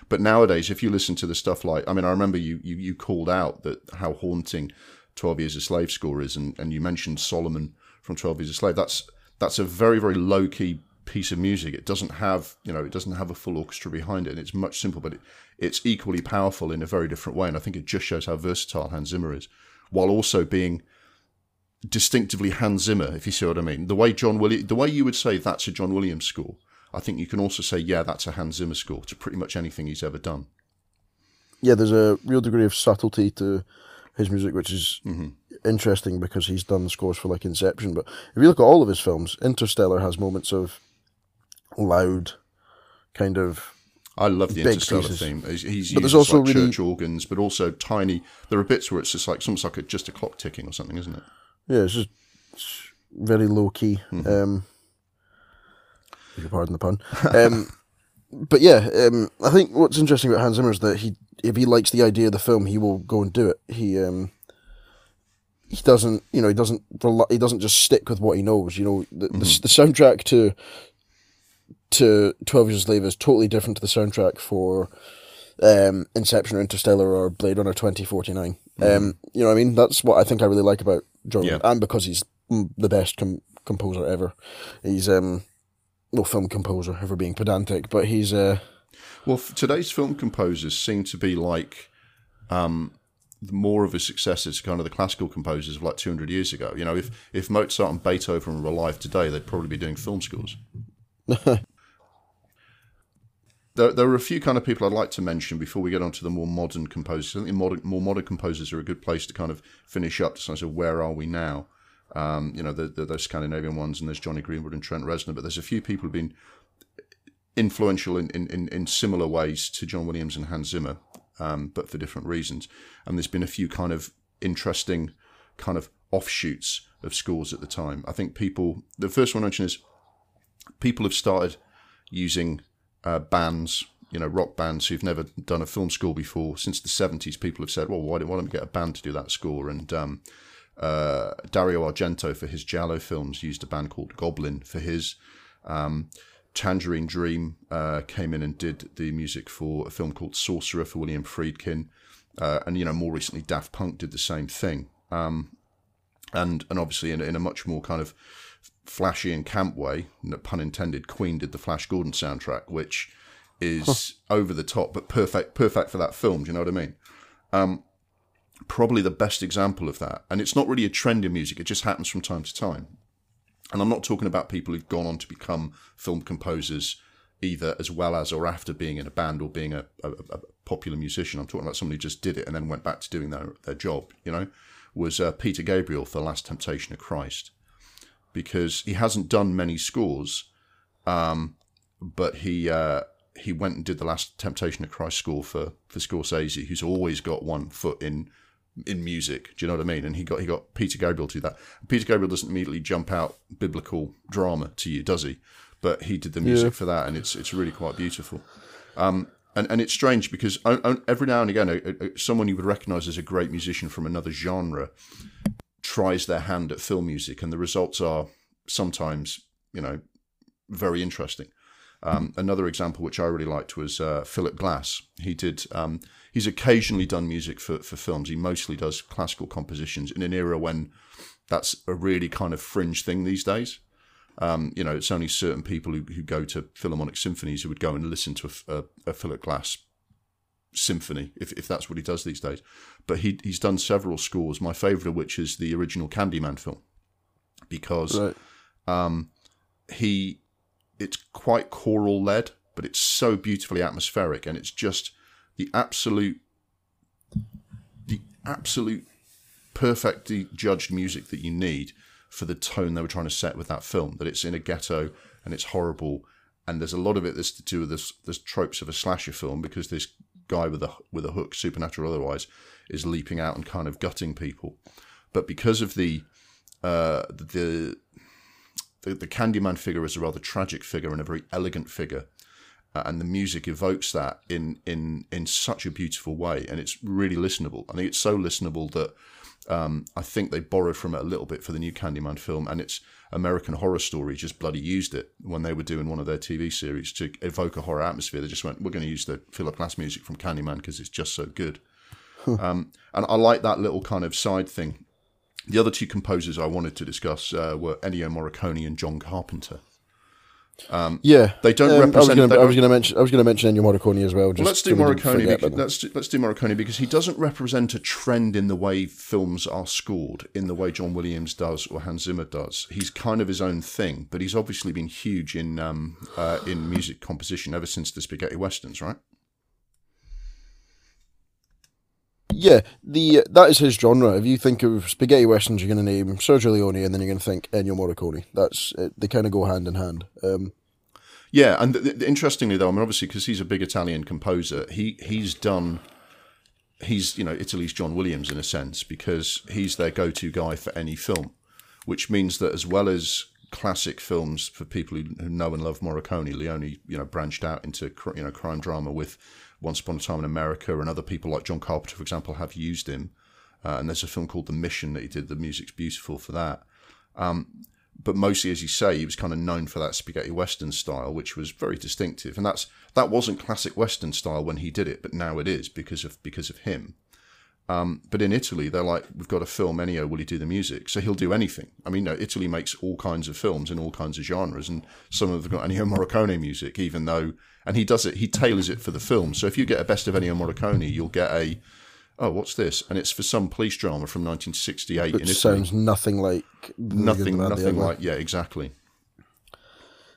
But nowadays, if you listen to the stuff like, I mean, I remember you you, you called out that how haunting Twelve Years a Slave score is, and, and you mentioned Solomon from Twelve Years a Slave. That's that's a very very low key piece of music. It doesn't have you know it doesn't have a full orchestra behind it, and it's much simple, but it, it's equally powerful in a very different way. And I think it just shows how versatile Hans Zimmer is, while also being distinctively Hans Zimmer, if you see what I mean. The way John Williams, the way you would say that's a John Williams score, I think you can also say, yeah, that's a Hans Zimmer score to pretty much anything he's ever done. yeah. There's a real degree of subtlety to his music, which is interesting because he's done scores for like Inception. But if you look at all of his films, Interstellar has moments of loud, kind of I love the Interstellar pieces. theme. He's, he's But there's also like really- church organs, but also tiny. There are bits where it's just like almost like a, just a clock ticking or something, isn't it? Yeah, it's just it's very low key. Um, if you pardon the pun. Um, but yeah, um, I think what's interesting about Hans Zimmer is that he, if he likes the idea of the film, he will go and do it. He, um, he doesn't, you know, he doesn't, he doesn't just stick with what he knows. You know, the, the, the soundtrack to to Twelve Years a Slave is totally different to the soundtrack for um, Inception or Interstellar or Blade Runner twenty forty nine. Um, you know what I mean? That's what I think I really like about John, Yeah. and because he's the best com- composer ever. He's um, no film composer, ever being pedantic, but he's uh, Well, today's film composers seem to be like um, more of a success as kind of the classical composers of like 200 years ago. You know, if, if Mozart and Beethoven were alive today, they'd probably be doing film scores. there, there are a few kind of people I'd like to mention before we get on to the more modern composers. I think modern, more modern composers are a good place to kind of finish up to sort of where are we now. Um, you know, the, the, those Scandinavian ones, and there's Jonny Greenwood and Trent Reznor, but there's a few people who've been influential in, in, in, similar ways to John Williams and Hans Zimmer, um, but for different reasons. And there's been a few kind of interesting kind of offshoots of scores at the time. I think people, the first one I mention is people have started using uh, bands, you know, rock bands who've never done a film score before. Since the 70s, people have said, well, why don't, why don't we get a band to do that score? And um, uh, Dario Argento for his Giallo films used a band called Goblin for his. Um, Tangerine Dream uh, came in and did the music for a film called Sorcerer for William Friedkin, uh, and you know more recently Daft Punk did the same thing, um, and and obviously in, a- in a much more kind of flashy and camp way, no pun intended, Queen did the Flash Gordon soundtrack, which is over the top but perfect perfect for that film. Do you know what I mean? Um, probably the best example of that, and it's not really a trend in music; it just happens from time to time. And I'm not talking about people who've gone on to become film composers either as well as or after being in a band or being a, a, a popular musician. I'm talking about somebody who just did it and then went back to doing their, their job, you know, was uh, Peter Gabriel for The Last Temptation of Christ. Because he hasn't done many scores, um, but he uh, he went and did The Last Temptation of Christ score for, for Scorsese, who's always got one foot in in music. Do you know what I mean? And he got he got Peter Gabriel to do that. Peter Gabriel doesn't immediately jump out biblical drama to you, does he? But he did the music Yeah. for that, and it's it's really quite beautiful. Um, and and it's strange because every now and again, a, a, someone you would recognise as a great musician from another genre tries their hand at film music, and the results are sometimes, you know, very interesting. Um, another example which I really liked was uh, Philip Glass. He did. Um, he's occasionally done music for for films. He mostly does classical compositions in an era when that's a really kind of fringe thing these days. Um, you know, it's only certain people who, who go to Philharmonic symphonies who would go and listen to a, a, a Philip Glass symphony, if, if that's what he does these days. But he he's done several scores. My favourite of which is the original Candyman film, because right. um, he it's quite choral led, but it's so beautifully atmospheric, and it's just the absolute the absolute perfectly judged music that you need for the tone they were trying to set with that film. That it's in a ghetto and it's horrible, and there's a lot of it that's to do with this this tropes of a slasher film because this guy with a with a hook, supernatural otherwise, is leaping out and kind of gutting people. But because of the uh, the the, the Candyman figure is a rather tragic figure and a very elegant figure. Uh, and the music evokes that in, in in such a beautiful way, and it's really listenable. I think it's so listenable that um, I think they borrowed from it a little bit for the new Candyman film, and it's American Horror Story just bloody used it when they were doing one of their TV series to evoke a horror atmosphere. They just went, "We're going to use the Philip Glass music from Candyman because it's just so good." um, and I like that little kind of side thing. The other two composers I wanted to discuss uh, were Ennio Morricone and John Carpenter. Yeah, They don't Um, represent- I was going to mention. I was going to mention Ennio Morricone as well. Just Well, let's do so we didn't Morricone. Because, let's do, let's do Morricone because he doesn't represent a trend in the way films are scored, in the way John Williams does or Hans Zimmer does. He's kind of his own thing, but he's obviously been huge in um, uh, in music composition ever since the spaghetti westerns, right? Yeah, the that is his genre. If you think of spaghetti westerns, you're going to name Sergio Leone, and then you're going to think Ennio Morricone. That's it, they kind of go hand in hand. Um, Yeah, and interestingly though, I mean, obviously because he's a big Italian composer, he he's done. He's you know Italy's John Williams in a sense because he's their go-to guy for any film, which means that as well as classic films for people who, who know and love Morricone, Leone you know branched out into you know crime drama with Once Upon a Time in America, and other people like John Carpenter, for example, have used him. Uh, and there's a film called The Mission that he did. The music's beautiful for that but mostly, as you say, he was kind of known for that spaghetti western style, which was very distinctive. And that's that wasn't classic western style when he did it, but now it is because of because of him. Um, but in Italy, they're like, we've got a film, Ennio, will he do the music? So he'll do anything. I mean, no, Italy makes all kinds of films in all kinds of genres, and some of them got Ennio Morricone music, even though, and he does it, he tailors it for the film. So if you get a best of Ennio Morricone, you'll get a, oh, what's this? And it's for some police drama from 1968 in which sounds nothing like nothing, nothing like, yeah, exactly.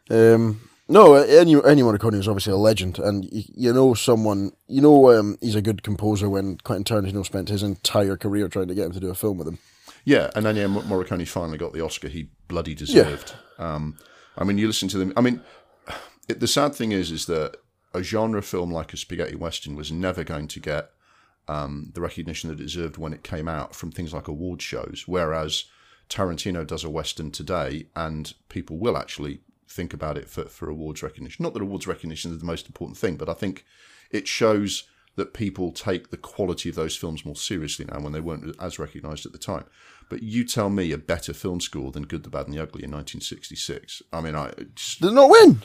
Um, no, uh, Ennio, Morricone is obviously a legend, and you, you know someone, you know um, he's a good composer when Quentin Tarantino spent his entire career trying to get him to do a film with him. Yeah, and then yeah, Morricone finally got the Oscar he bloody deserved. Um, I mean, you listen to them. I mean, it, the sad thing is, is that a genre film like a spaghetti western was never going to get um, the recognition that it deserved when it came out from things like award shows. Whereas Tarantino does a western today, and people will actually think about it for, for awards recognition. Not that awards recognition is the most important thing, but I think it shows that people take the quality of those films more seriously now when they weren't as recognised at the time. But you tell me a better film score than Good, the Bad, and the Ugly in 1966. I mean, I just, Did not win?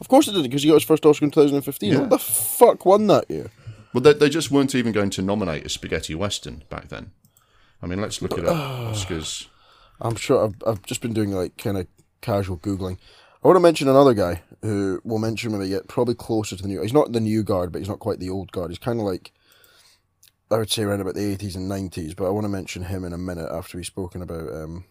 Of course it didn't, because he got his first Oscar in 2015. Yeah. What the fuck won that year? well, they, they just weren't even going to nominate a spaghetti western back then. I mean, let's look it up. Oscars. I'm sure I've, I've just been doing like kind of casual googling. I want to mention another guy who we'll mention when we get probably closer to the new. He's not the new guard, but he's not quite the old guard. He's kind of like I would say around about the 80s and 90s. But I want to mention him in a minute after we've spoken about um.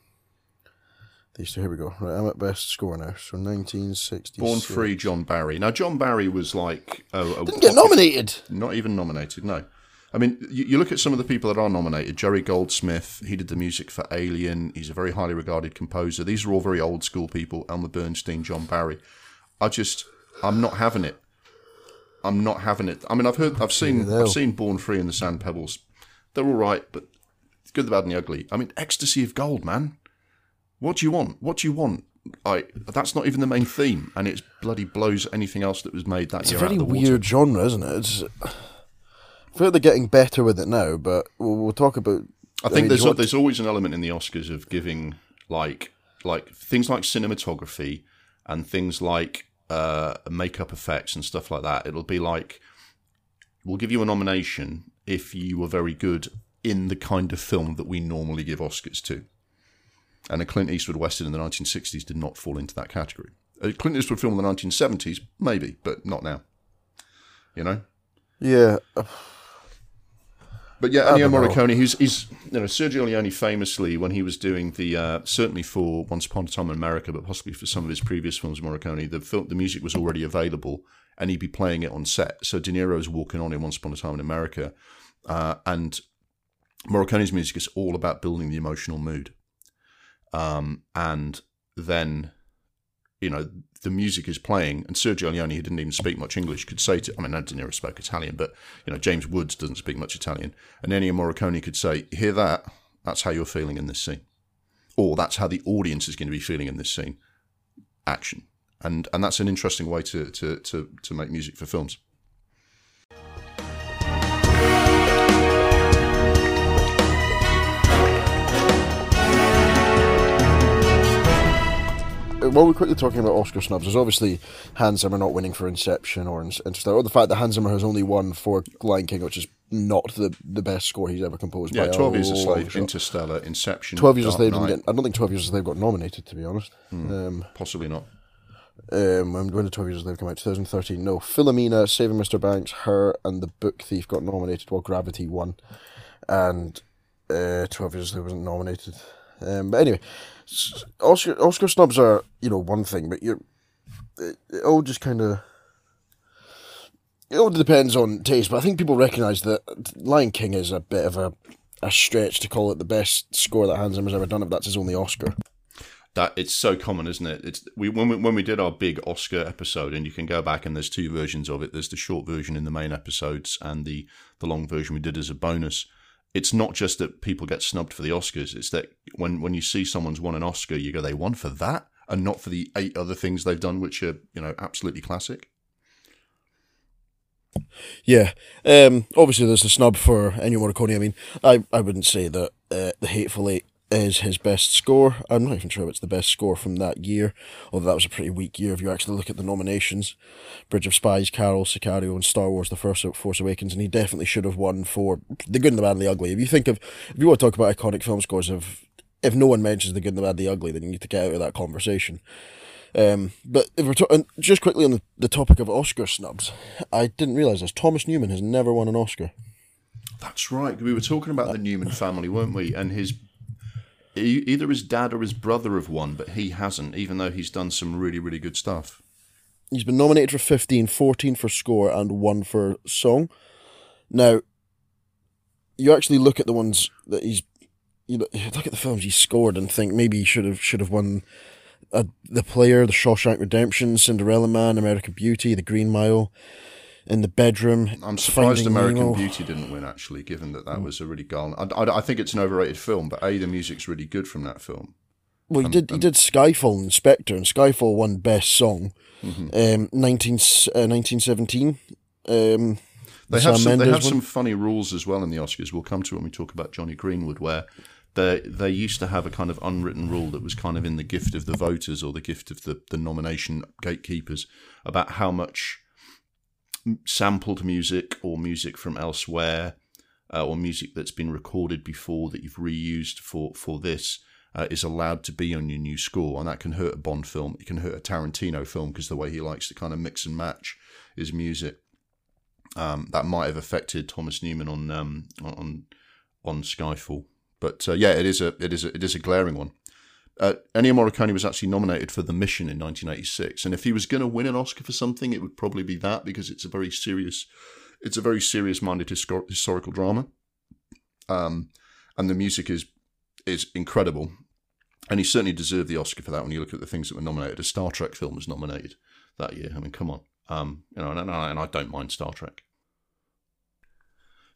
These two. Here we go. Right, I'm at best score now. So 1960. Born Free, John Barry. Now, John Barry was like a, a Didn't get nominated. Not even nominated. No. I mean, you, you look at some of the people that are nominated. Jerry Goldsmith. He did the music for Alien. He's a very highly regarded composer. These are all very old school people. Elmer Bernstein, John Barry. I just, I'm not having it. I'm not having it. I mean, I've heard, I've seen. I've seen Born Free and the Sand Pebbles. They're all right, but it's good, the bad, and the ugly. I mean, Ecstasy of Gold, man. What do you want? What do you want? I that's not even the main theme, and it bloody blows anything else that was made that year. It's a very of the water. weird genre, isn't it? It's, I feel like they're getting better with it now, but we'll, we'll talk about. I think mean, there's what- there's always an element in the Oscars of giving like like things like cinematography and things like uh, makeup effects and stuff like that. It'll be like we'll give you a nomination if you were very good in the kind of film that we normally give Oscars to. And a Clint Eastwood western in the 1960s did not fall into that category. A Clint Eastwood film in the 1970s, maybe, but not now. You know. Yeah, But yeah, Ennio. Morricone, who's he's you know Sergio Leone famously when he was doing the uh, certainly for Once Upon a Time in America, but possibly for some of his previous films, Morricone, the film, the music was already available, and he'd be playing it on set. So De Niro's walking on in Once Upon a Time in America, uh, and Morricone's music is all about building the emotional mood, um, and then you know the music is playing, and Sergio Leone, who didn't even speak much English, could say to I mean, De Niro spoke Italian, but you know James Woods doesn't speak much Italian, and Ennio Morricone could say, "Hear that? That's how you're feeling in this scene, or that's how the audience is going to be feeling in this scene." action, and and that's an interesting way to to to, to make music for films. While we're quickly talking about Oscar snubs, there's obviously Hans Zimmer not winning for Inception or Interstellar, or the fact that Hans Zimmer has only won for Lion King, which is not the the best score he's ever composed. Yeah, by Twelve Years a Slave. Interstellar, Inception, Twelve Years a Slave. Didn't get, I don't think Twelve Years a Slave got nominated, to be honest. Um, Possibly not. um, when did Twelve Years a Slave come out? 2013. No, Philomena, Saving Mr. Banks, Her, and The Book Thief got nominated, while Gravity won, and uh, Twelve Years a Slave wasn't nominated. Um, but anyway, Oscar Oscar snubs are you know one thing, but you're it, it all just kind of. It all depends on taste, but I think people recognise that Lion King is a bit of a, a stretch to call it the best score that Hans Zimmer's ever done if that's his only Oscar. That it's so common, isn't it? It's we when we when we did our big Oscar episode, and you can go back and there's two versions of it. There's the short version in the main episodes, and the the long version we did as a bonus. It's not just that people get snubbed for the Oscars; it's that when when you see someone's won an Oscar, you go, they won for that, and not for the eight other things they've done, which are you know absolutely classic. Yeah. Um, obviously, there's a snub for Ennio Morricone. I mean, I, I wouldn't say that uh, The Hateful Eight is his best score. I'm not even sure it's the best score from that year, although that was a pretty weak year if you actually look at the nominations. Bridge of Spies, Carol, Sicario, and Star Wars The First Force Awakens, and he definitely should have won for The Good and the Bad and the Ugly. If you think of, if you want to talk about iconic film scores, if, if no one mentions The Good and the Bad and the Ugly, then you need to get out of that conversation. Um, but if we're talking just quickly on the, the topic of Oscar snubs, I didn't realize this. Thomas Newman has never won an Oscar. That's right. We were talking about the Newman family, weren't we? And his either his dad or his brother have won, but he hasn't, even though he's done some really really good stuff. He's been nominated for 15, 14 for score, and one for song. Now, you actually look at the ones that he's, you look at the films he's scored and think maybe he should have should have won. Uh, the Player, The Shawshank Redemption, Cinderella Man, American Beauty, The Green Mile, In the Bedroom. I'm surprised American Nemo. Beauty didn't win, actually, given that that was a really dull. I, I, I think it's an overrated film, but a the music's really good from that film. Well, he did. He did Skyfall and Spectre, and Skyfall won Best Song, um, 19, uh, 1917. Um, They Sam have some, they have one. some funny rules as well in the Oscars. We'll come to when we talk about Jonny Greenwood, where they they used to have a kind of unwritten rule that was kind of in the gift of the voters or the gift of the, the nomination gatekeepers about how much sampled music or music from elsewhere uh, or music that's been recorded before that you've reused for for this uh, is allowed to be on your new score, and that can hurt a Bond film. It can hurt a Tarantino film because the way he likes to kind of mix and match his music um, that might have affected Thomas Newman on um, on on Skyfall. But uh, yeah, it is a it is a, it is a glaring one. Uh, Ennio Morricone was actually nominated for The Mission in 1986, and if he was going to win an Oscar for something, it would probably be that because it's a very serious, it's a very serious-minded histor- historical drama, um, and the music is is incredible, and he certainly deserved the Oscar for that. When you look at the things that were nominated, a Star Trek film was nominated that year. I mean, come on, um, you know, and, and I- and I don't mind Star Trek.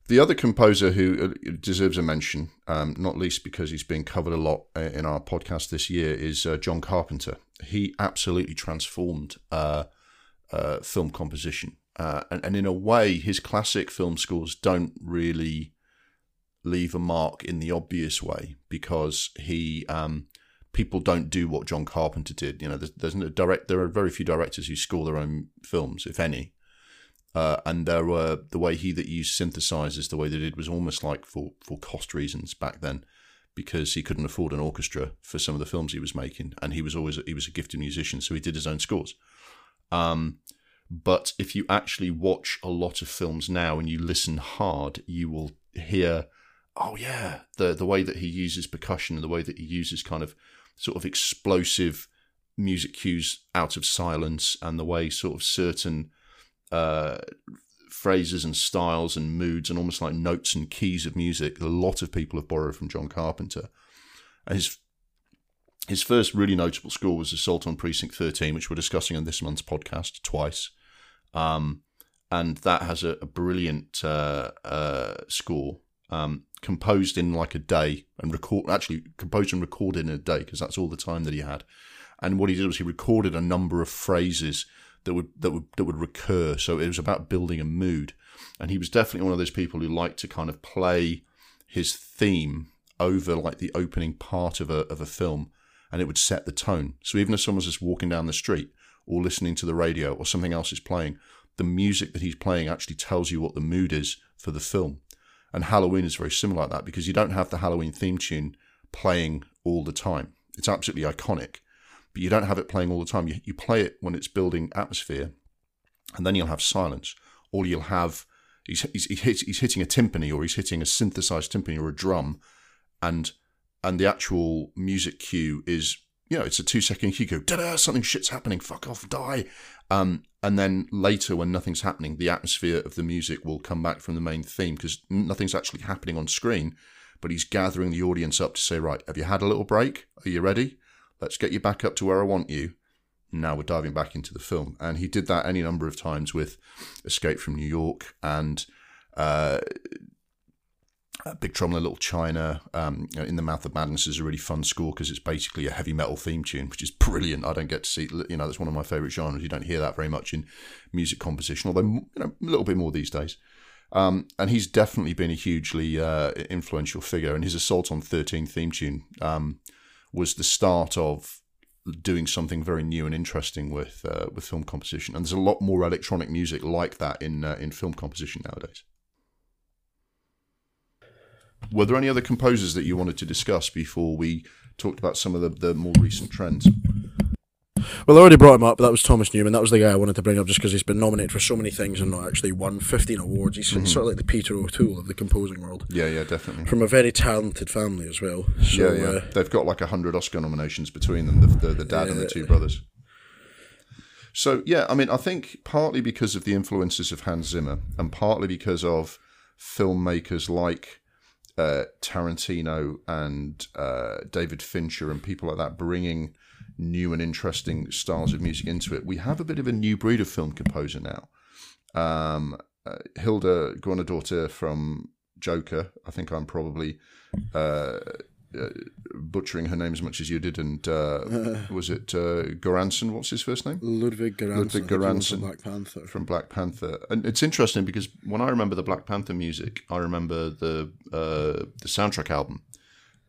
The other composer who uh, deserves a mention, um, not least because he's been covered a lot uh, in our podcast this year, is uh, John Carpenter. He absolutely transformed uh, uh, film composition. Uh, and, and in a way, his classic film scores don't really leave a mark in the obvious way because he um, people don't do what John Carpenter did. You know, there's, there's direct. There are very few directors who score their own films, if any. Uh, and there were the way he that used synthesizers, the way they did was almost like for for cost reasons back then, because he couldn't afford an orchestra for some of the films he was making, and he was always he was a gifted musician, so he did his own scores. Um, but if you actually watch a lot of films now and you listen hard, you will hear, oh yeah, the the way that he uses percussion and the way that he uses kind of sort of explosive music cues out of silence and the way sort of certain uh, phrases and styles and moods and almost like notes and keys of music. A lot of people have borrowed from John Carpenter. His his first really notable score was Assault on Precinct 13, which we're discussing on this month's podcast twice. Um, and that has a, a brilliant uh, uh, score um, composed in like a day and record actually composed and recorded in a day because that's all the time that he had. And what he did was he recorded a number of phrases that would that would that would recur. So it was about building a mood. And he was definitely one of those people who liked to kind of play his theme over like the opening part of a of a film, and it would set the tone. So even if someone's just walking down the street or listening to the radio or something else is playing, the music that he's playing actually tells you what the mood is for the film. And Halloween is very similar like that because you don't have the Halloween theme tune playing all the time. It's absolutely iconic, but you don't have it playing all the time. You, you play it when it's building atmosphere, and then you'll have silence, or you'll have he's, he's, he's hitting a timpani or he's hitting a synthesized timpani or a drum, and and the actual music cue is you know it's a two second cue go da something shit's happening fuck off die. Um, and then later when nothing's happening the atmosphere of the music will come back from the main theme because nothing's actually happening on screen but he's gathering the audience up to say right have you had a little break? Are you ready let's get you back up to where i want you now we're diving back into the film and he did that any number of times with escape from new york and uh, Big Trouble in Little China, um, In the Mouth of Madness is a really fun score because it's basically a heavy metal theme tune, which is brilliant. I don't get to see, you know, that's one of my favourite genres. You don't hear that very much in music composition, although you know, a little bit more these days. Um, and he's definitely been a hugely uh, influential figure. And his Assault on 13 theme tune um, was the start of doing something very new and interesting with uh, with film composition. And there's a lot more electronic music like that in uh, in film composition nowadays. Were there any other composers that you wanted to discuss before we talked about some of the, the more recent trends? Well, I already brought him up, but that was Thomas Newman. That was the guy I wanted to bring up just because he's been nominated for so many things and not actually won 15 awards. He's mm-hmm. sort of like the Peter O'Toole of the composing world. Yeah, yeah, definitely. From a very talented family as well. So, yeah, yeah. Uh, They've got like 100 Oscar nominations between them, the, the, the dad yeah, and the two brothers. So, yeah, I mean, I think partly because of the influences of Hans Zimmer and partly because of filmmakers like uh, Tarantino and uh, David Fincher and people like that bringing new and interesting styles of music into it. We have a bit of a new breed of film composer now. Um, uh, Hildur Guðnadóttir from Joker. I think I'm probably uh, uh, butchering her name as much as you did, and uh, was it uh, Göransson? What's his first name? Ludwig Göransson. Ludwig Göransson from Black Panther. From Black Panther, and it's interesting because when I remember the Black Panther music, I remember the uh, the soundtrack album,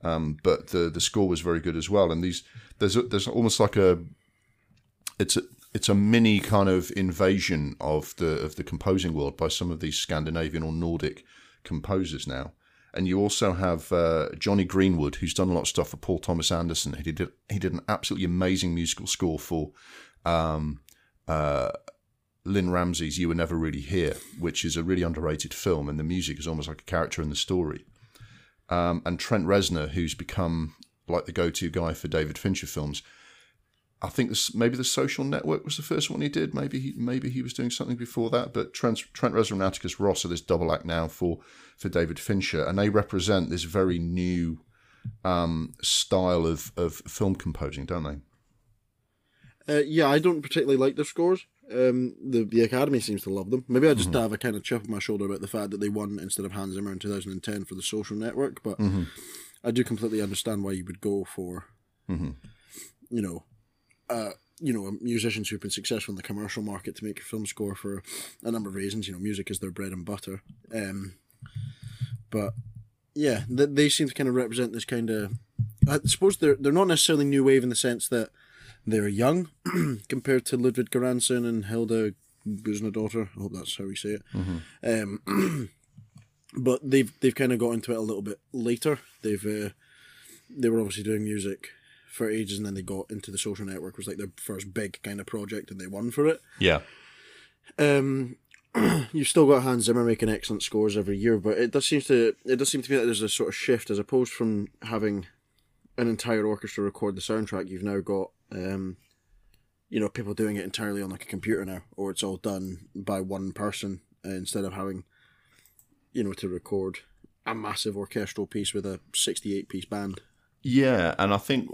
um, but the the score was very good as well. And these there's a, there's almost like a it's a it's a mini kind of invasion of the of the composing world by some of these Scandinavian or Nordic composers now and you also have uh, Jonny Greenwood, who's done a lot of stuff for Paul Thomas Anderson. He did he did an absolutely amazing musical score for um, uh, Lynne Ramsay's "You Were Never Really Here," which is a really underrated film, and the music is almost like a character in the story. Um, and Trent Reznor, who's become like the go-to guy for David Fincher films, I think this, maybe the Social Network was the first one he did. Maybe he maybe he was doing something before that. But Trent, Trent Reznor and Atticus Ross are this double act now for for David Fincher, and they represent this very new um, style of of film composing, don't they? Uh, yeah, I don't particularly like their scores. Um, the the Academy seems to love them. Maybe I just mm-hmm. have a kind of chip on my shoulder about the fact that they won instead of Hans Zimmer in 2010 for the Social Network. But mm-hmm. I do completely understand why you would go for, mm-hmm. you know, uh, you know, musicians who've been successful in the commercial market to make a film score for a number of reasons. You know, music is their bread and butter. Um, but yeah, they, they seem to kind of represent this kind of. I suppose they're they're not necessarily new wave in the sense that they're young compared to Ludwig Göransson and Hildur Guðnadóttir. I hope that's how we say it. Mm-hmm. Um, but they've they've kind of got into it a little bit later. They've uh, they were obviously doing music for ages, and then they got into the social network. was like their first big kind of project, and they won for it. Yeah. Um, you've still got Hans Zimmer making excellent scores every year, but it does seem to it does seem to me that there's a sort of shift as opposed from having an entire orchestra record the soundtrack. You've now got um, you know people doing it entirely on like a computer now, or it's all done by one person uh, instead of having you know to record a massive orchestral piece with a 68 piece band. Yeah, and I think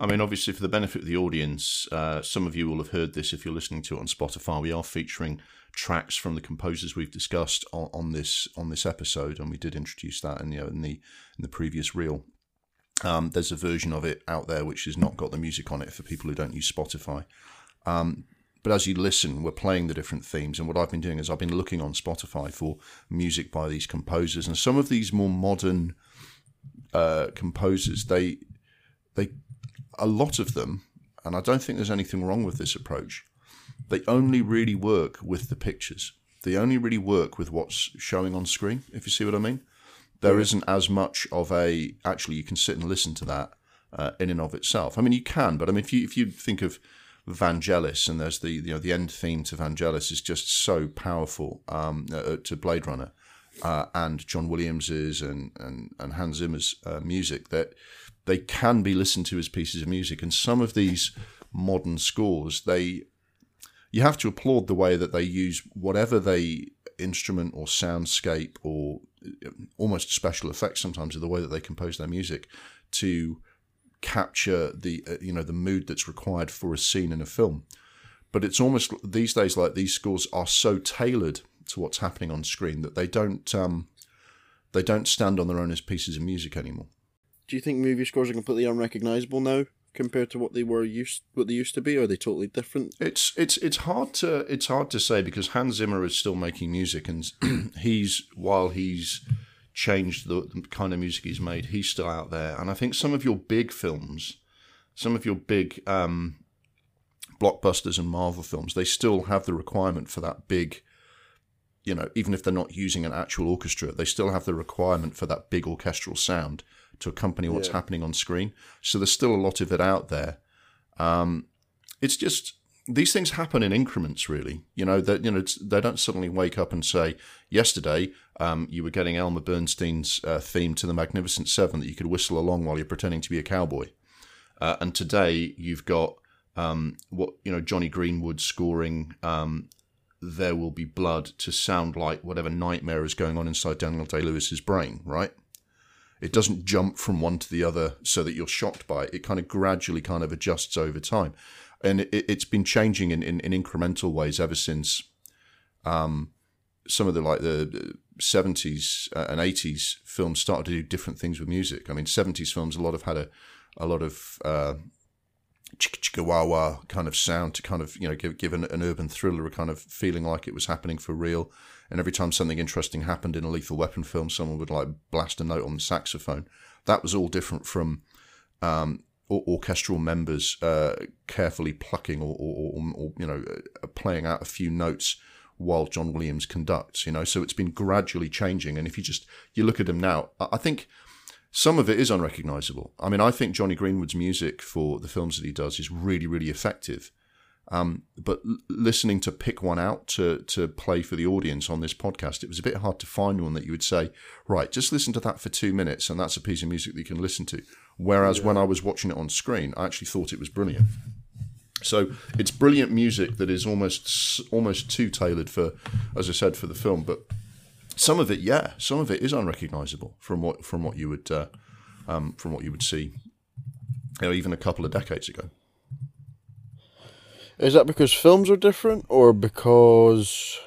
I mean, obviously, for the benefit of the audience, uh, some of you will have heard this if you're listening to it on Spotify. We are featuring tracks from the composers we've discussed on, on this on this episode, and we did introduce that in the in the in the previous reel. Um, there's a version of it out there which has not got the music on it for people who don't use Spotify. Um, but as you listen, we're playing the different themes. And what I've been doing is I've been looking on Spotify for music by these composers. And some of these more modern uh, composers, they, they, a lot of them, and I don't think there's anything wrong with this approach, they only really work with the pictures. They only really work with what's showing on screen, if you see what I mean. There not as much of a, actually, you can sit and listen to that uh, in and of itself. I mean, you can, but I mean, if you, if you think of, Vangelis, and there's the you know the end theme to Vangelis is just so powerful um, uh, to Blade Runner, uh, and John Williams's and and, and Hans Zimmer's uh, music that they can be listened to as pieces of music, and some of these modern scores they you have to applaud the way that they use whatever they instrument or soundscape or uh, almost special effects sometimes of the way that they compose their music to capture the uh, you know the mood that's required for a scene in a film. But it's almost these days like these scores are so tailored to what's happening on screen that they don't um, they don't stand on their own as pieces of music anymore. Do you think movie scores are completely unrecognizable now compared to what they were used what they used to be? Or are they totally different? It's it's it's hard to it's hard to say because Hans Zimmer is still making music and he's while he's changed the, the, kind of music he's made. He's still out there, and I think some of your big films, some of your big um, blockbusters and Marvel films, they still have the requirement for that big. You know, even if they're not using an actual orchestra, they still have the requirement for that big orchestral sound to accompany what's yeah. happening on screen. So there's still a lot of it out there. Um, it's just these things happen in increments, really. You know that you know they don't suddenly wake up and say, "Yesterday, um, you were getting Elmer Bernstein's uh, theme to the Magnificent Seven that you could whistle along while you're pretending to be a cowboy," uh, and today you've got um, what you know Jonny Greenwood scoring um, "There Will Be Blood" to sound like whatever nightmare is going on inside Daniel Day Lewis's brain, right? It doesn't jump from one to the other so that you're shocked by it. It kind of gradually kind of adjusts over time and it, has been changing in, in, in, incremental ways ever since um, some of the like the 70s uh, and 80s films started to do different things with music. I mean, 70s films a lot of had a a lot of uh, kind of sound to kind of you know give give an, an, urban thriller a kind of feeling like it was happening for real. And every time something interesting happened in a Lethal Weapon film, someone would like blast a note on the saxophone. That was all different from um, orchestral members uh, carefully plucking or, or, or, or, you know uh, playing out a few notes while John Williams conducts. You know, so it's been gradually changing. And if you just you look at him now, I think some of it is unrecognizable. I mean, I think Jonny Greenwood's music for the films that he does is really, really effective. Um, but l- listening to pick one out to to play for the audience on this podcast, it was a bit hard to find one that you would say, right, just listen to that for two minutes, and that's a piece of music that you can listen to. Whereas yeah. when I was watching it on screen, I actually thought it was brilliant. So it's brilliant music that is almost almost too tailored for, as I said, for the film. But some of it, yeah, some of it is unrecognizable from what from what you would uh, um, from what you would see, you know, even a couple of decades ago. Is that because films are different, or because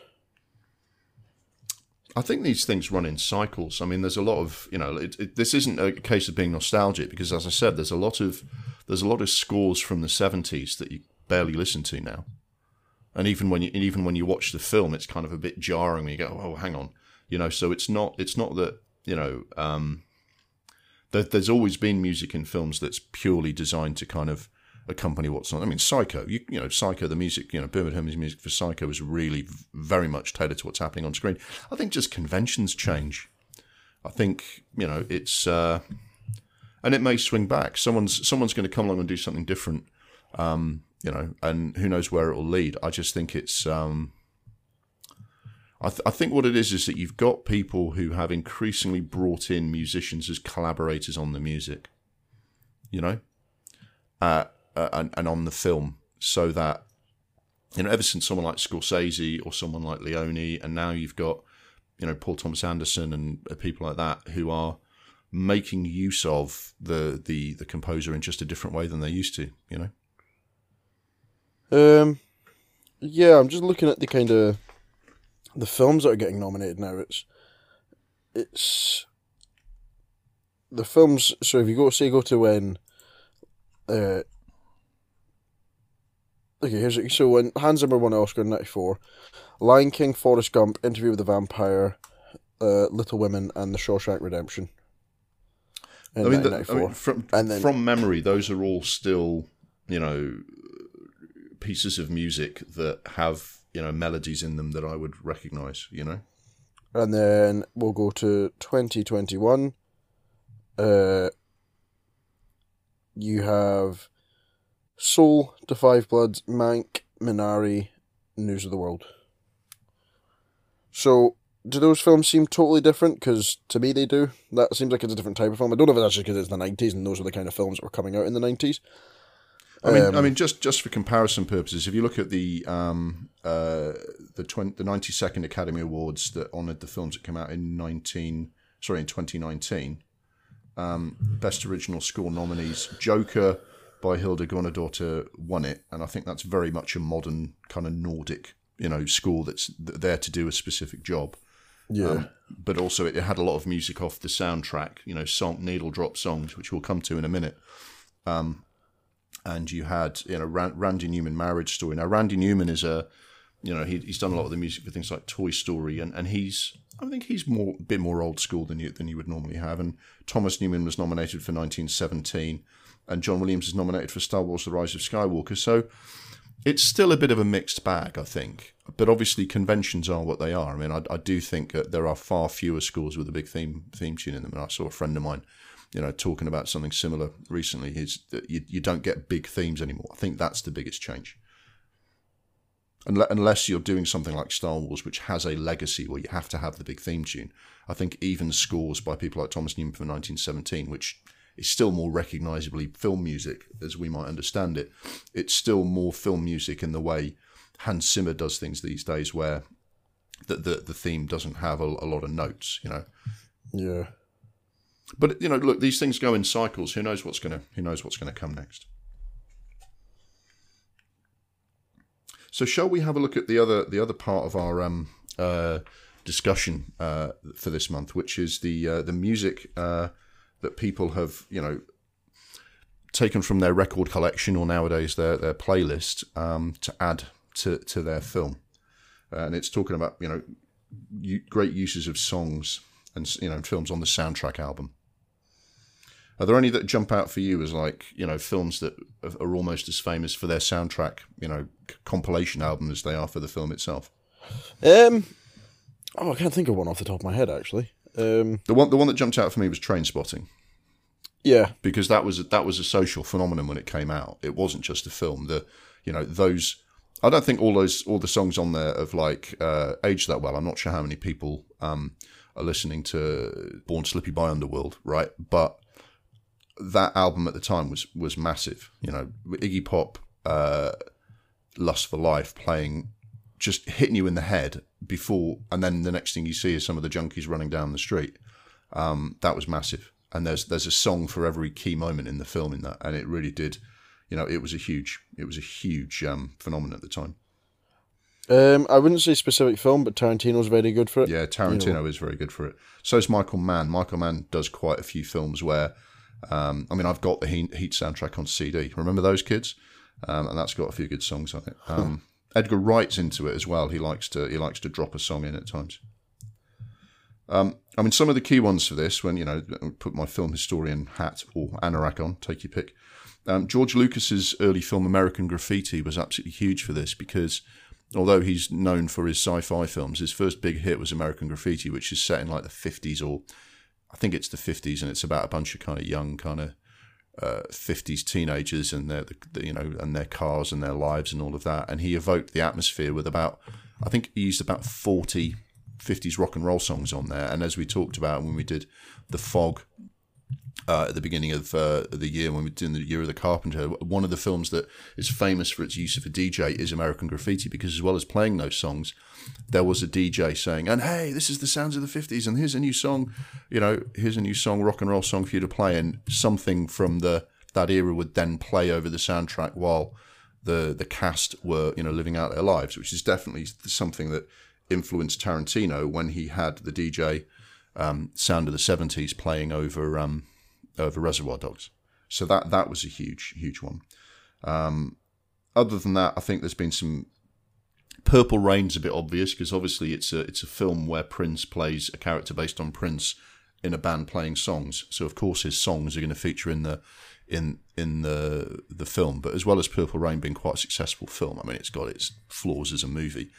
I think these things run in cycles. I mean, there's a lot of you know, it, it, this isn't a case of being nostalgic because, as I said, there's a lot of there's a lot of scores from the '70s that you barely listen to now, and even when you even when you watch the film, it's kind of a bit jarring. When you go, oh, hang on, you know. So it's not it's not that you know. Um, there, there's always been music in films that's purely designed to kind of accompany what's on. I mean, Psycho, you, you know, Psycho, the music, you know, Bernard Herrmann's music for Psycho is really very much tailored to what's happening on screen. I think just conventions change. I think you know it's, uh, and it may swing back. Someone's someone's going to come along and do something different, um, you know, and who knows where it will lead. I just think it's. Um, I, th- I, think what it is is that you've got people who have increasingly brought in musicians as collaborators on the music. You know, uh, uh, and, and on the film so that you know ever since someone like Scorsese or someone like Leone and now you've got you know Paul Thomas Anderson and uh, people like that who are making use of the the the composer in just a different way than they used to you know um yeah i'm just looking at the kind of the films that are getting nominated now it's it's the films. So if you go say go to when, uh, okay, here's so when Hans Zimmer won an Oscar in '94, Lion King, Forrest Gump, Interview with the Vampire, uh, Little Women, and The Shawshank Redemption. I mean, the, I mean, from and then, from memory, those are all still you know pieces of music that have you know melodies in them that I would recognize. You know. And then we'll go to 2021. Uh, you have Soul, The Five Bloods, Mank, Minari, News of the World. So, do those films seem totally different? Because to me, they do. That seems like it's a different type of film. I don't know if that's just because it's the nineties and those are the kind of films that were coming out in the nineties. I mean, um, I mean, just just for comparison purposes, if you look at the um, uh, the 20, the ninety second Academy Awards that honoured the films that came out in nineteen sorry in twenty nineteen, um, best original score nominees, Joker by Hildur Guðnadóttir won it, and I think that's very much a modern kind of Nordic you know score that's there to do a specific job. Yeah. Um, but also, it had a lot of music off the soundtrack, you know, song needle drop songs, which we'll come to in a minute. Um, and you had you know Randy Newman Marriage Story. Now Randy Newman is a you know he, he's done a lot of the music for things like Toy Story, and, and he's I think he's more a bit more old school than you than you would normally have. And Thomas Newman was nominated for 1917, and John Williams is nominated for Star Wars: The Rise of Skywalker. So it's still a bit of a mixed bag, I think. But obviously, conventions are what they are. I mean, I, I do think that there are far fewer scores with a big theme theme tune in them. And I saw a friend of mine you know, talking about something similar recently is that you, you don't get big themes anymore. I think that's the biggest change. Unless you're doing something like Star Wars, which has a legacy where you have to have the big theme tune. I think even scores by people like Thomas Newman from 1917, which is still more recognizably film music as we might understand it, it's still more film music in the way Hans Zimmer does things these days, where the the, the theme doesn't have a, a lot of notes, you know. Yeah. But you know, look, these things go in cycles. Who knows what's gonna who knows what's gonna come next? So, shall we have a look at the other the other part of our um, uh, discussion uh, for this month, which is the uh, the music uh, that people have you know taken from their record collection or nowadays their their playlist um, to add to to their film, and it's talking about you know great uses of songs and you know films on the soundtrack album. Are there any that jump out for you as like you know films that are almost as famous for their soundtrack, you know, compilation album as they are for the film itself? Um, oh, I can't think of one off the top of my head actually. Um, the one the one that jumped out for me was Trainspotting. Yeah, because that was that was a social phenomenon when it came out. It wasn't just a film. The you know those. I don't think all those all the songs on there have like uh, aged that well. I'm not sure how many people um, are listening to Born Slippy by Underworld, right? But that album at the time was was massive. You know, Iggy Pop, uh, Lust for Life playing, just hitting you in the head before, and then the next thing you see is some of the junkies running down the street. Um, that was massive. And there's there's a song for every key moment in the film in that, and it really did. You know, it was a huge it was a huge um, phenomenon at the time. Um, I wouldn't say specific film, but Tarantino's very good for it. Yeah, Tarantino you know. is very good for it. So is Michael Mann. Michael Mann does quite a few films where um, I mean, I've got the Heat, Heat soundtrack on CD. Remember those kids? Um, and that's got a few good songs on it. Um, Edgar Wright's into it as well. He likes to he likes to drop a song in at times. Um, I mean, some of the key ones for this, when you know, put my film historian hat or anorak on, take your pick. Um, George Lucas's early film American Graffiti was absolutely huge for this because although he's known for his sci-fi films, his first big hit was American Graffiti, which is set in like the 50s or I think it's the 50s, and it's about a bunch of kind of young, kind of uh, 50s teenagers and their, the, you know, and their cars and their lives and all of that. And he evoked the atmosphere with about, I think he used about 40 50s rock and roll songs on there. And as we talked about when we did the Fog uh, at the beginning of uh, the year when we were doing the Year of the Carpenter. One of the films that is famous for its use of a DJ is American Graffiti because, as well as playing those songs, there was a DJ saying, "And hey, this is the sounds of the '50s, and here's a new song, you know, here's a new song, rock and roll song for you to play." And something from the that era would then play over the soundtrack while the the cast were, you know, living out their lives, which is definitely something that influenced Tarantino when he had the DJ um, sound of the '70s playing over. Um, over Reservoir Dogs. So that that was a huge huge one. Um, other than that, I think there's been some. Purple Rain's a bit obvious because obviously it's a it's a film where Prince plays a character based on Prince in a band playing songs. So of course his songs are going to feature in the in in the the film. But as well as Purple Rain being quite a successful film, I mean it's got its flaws as a movie.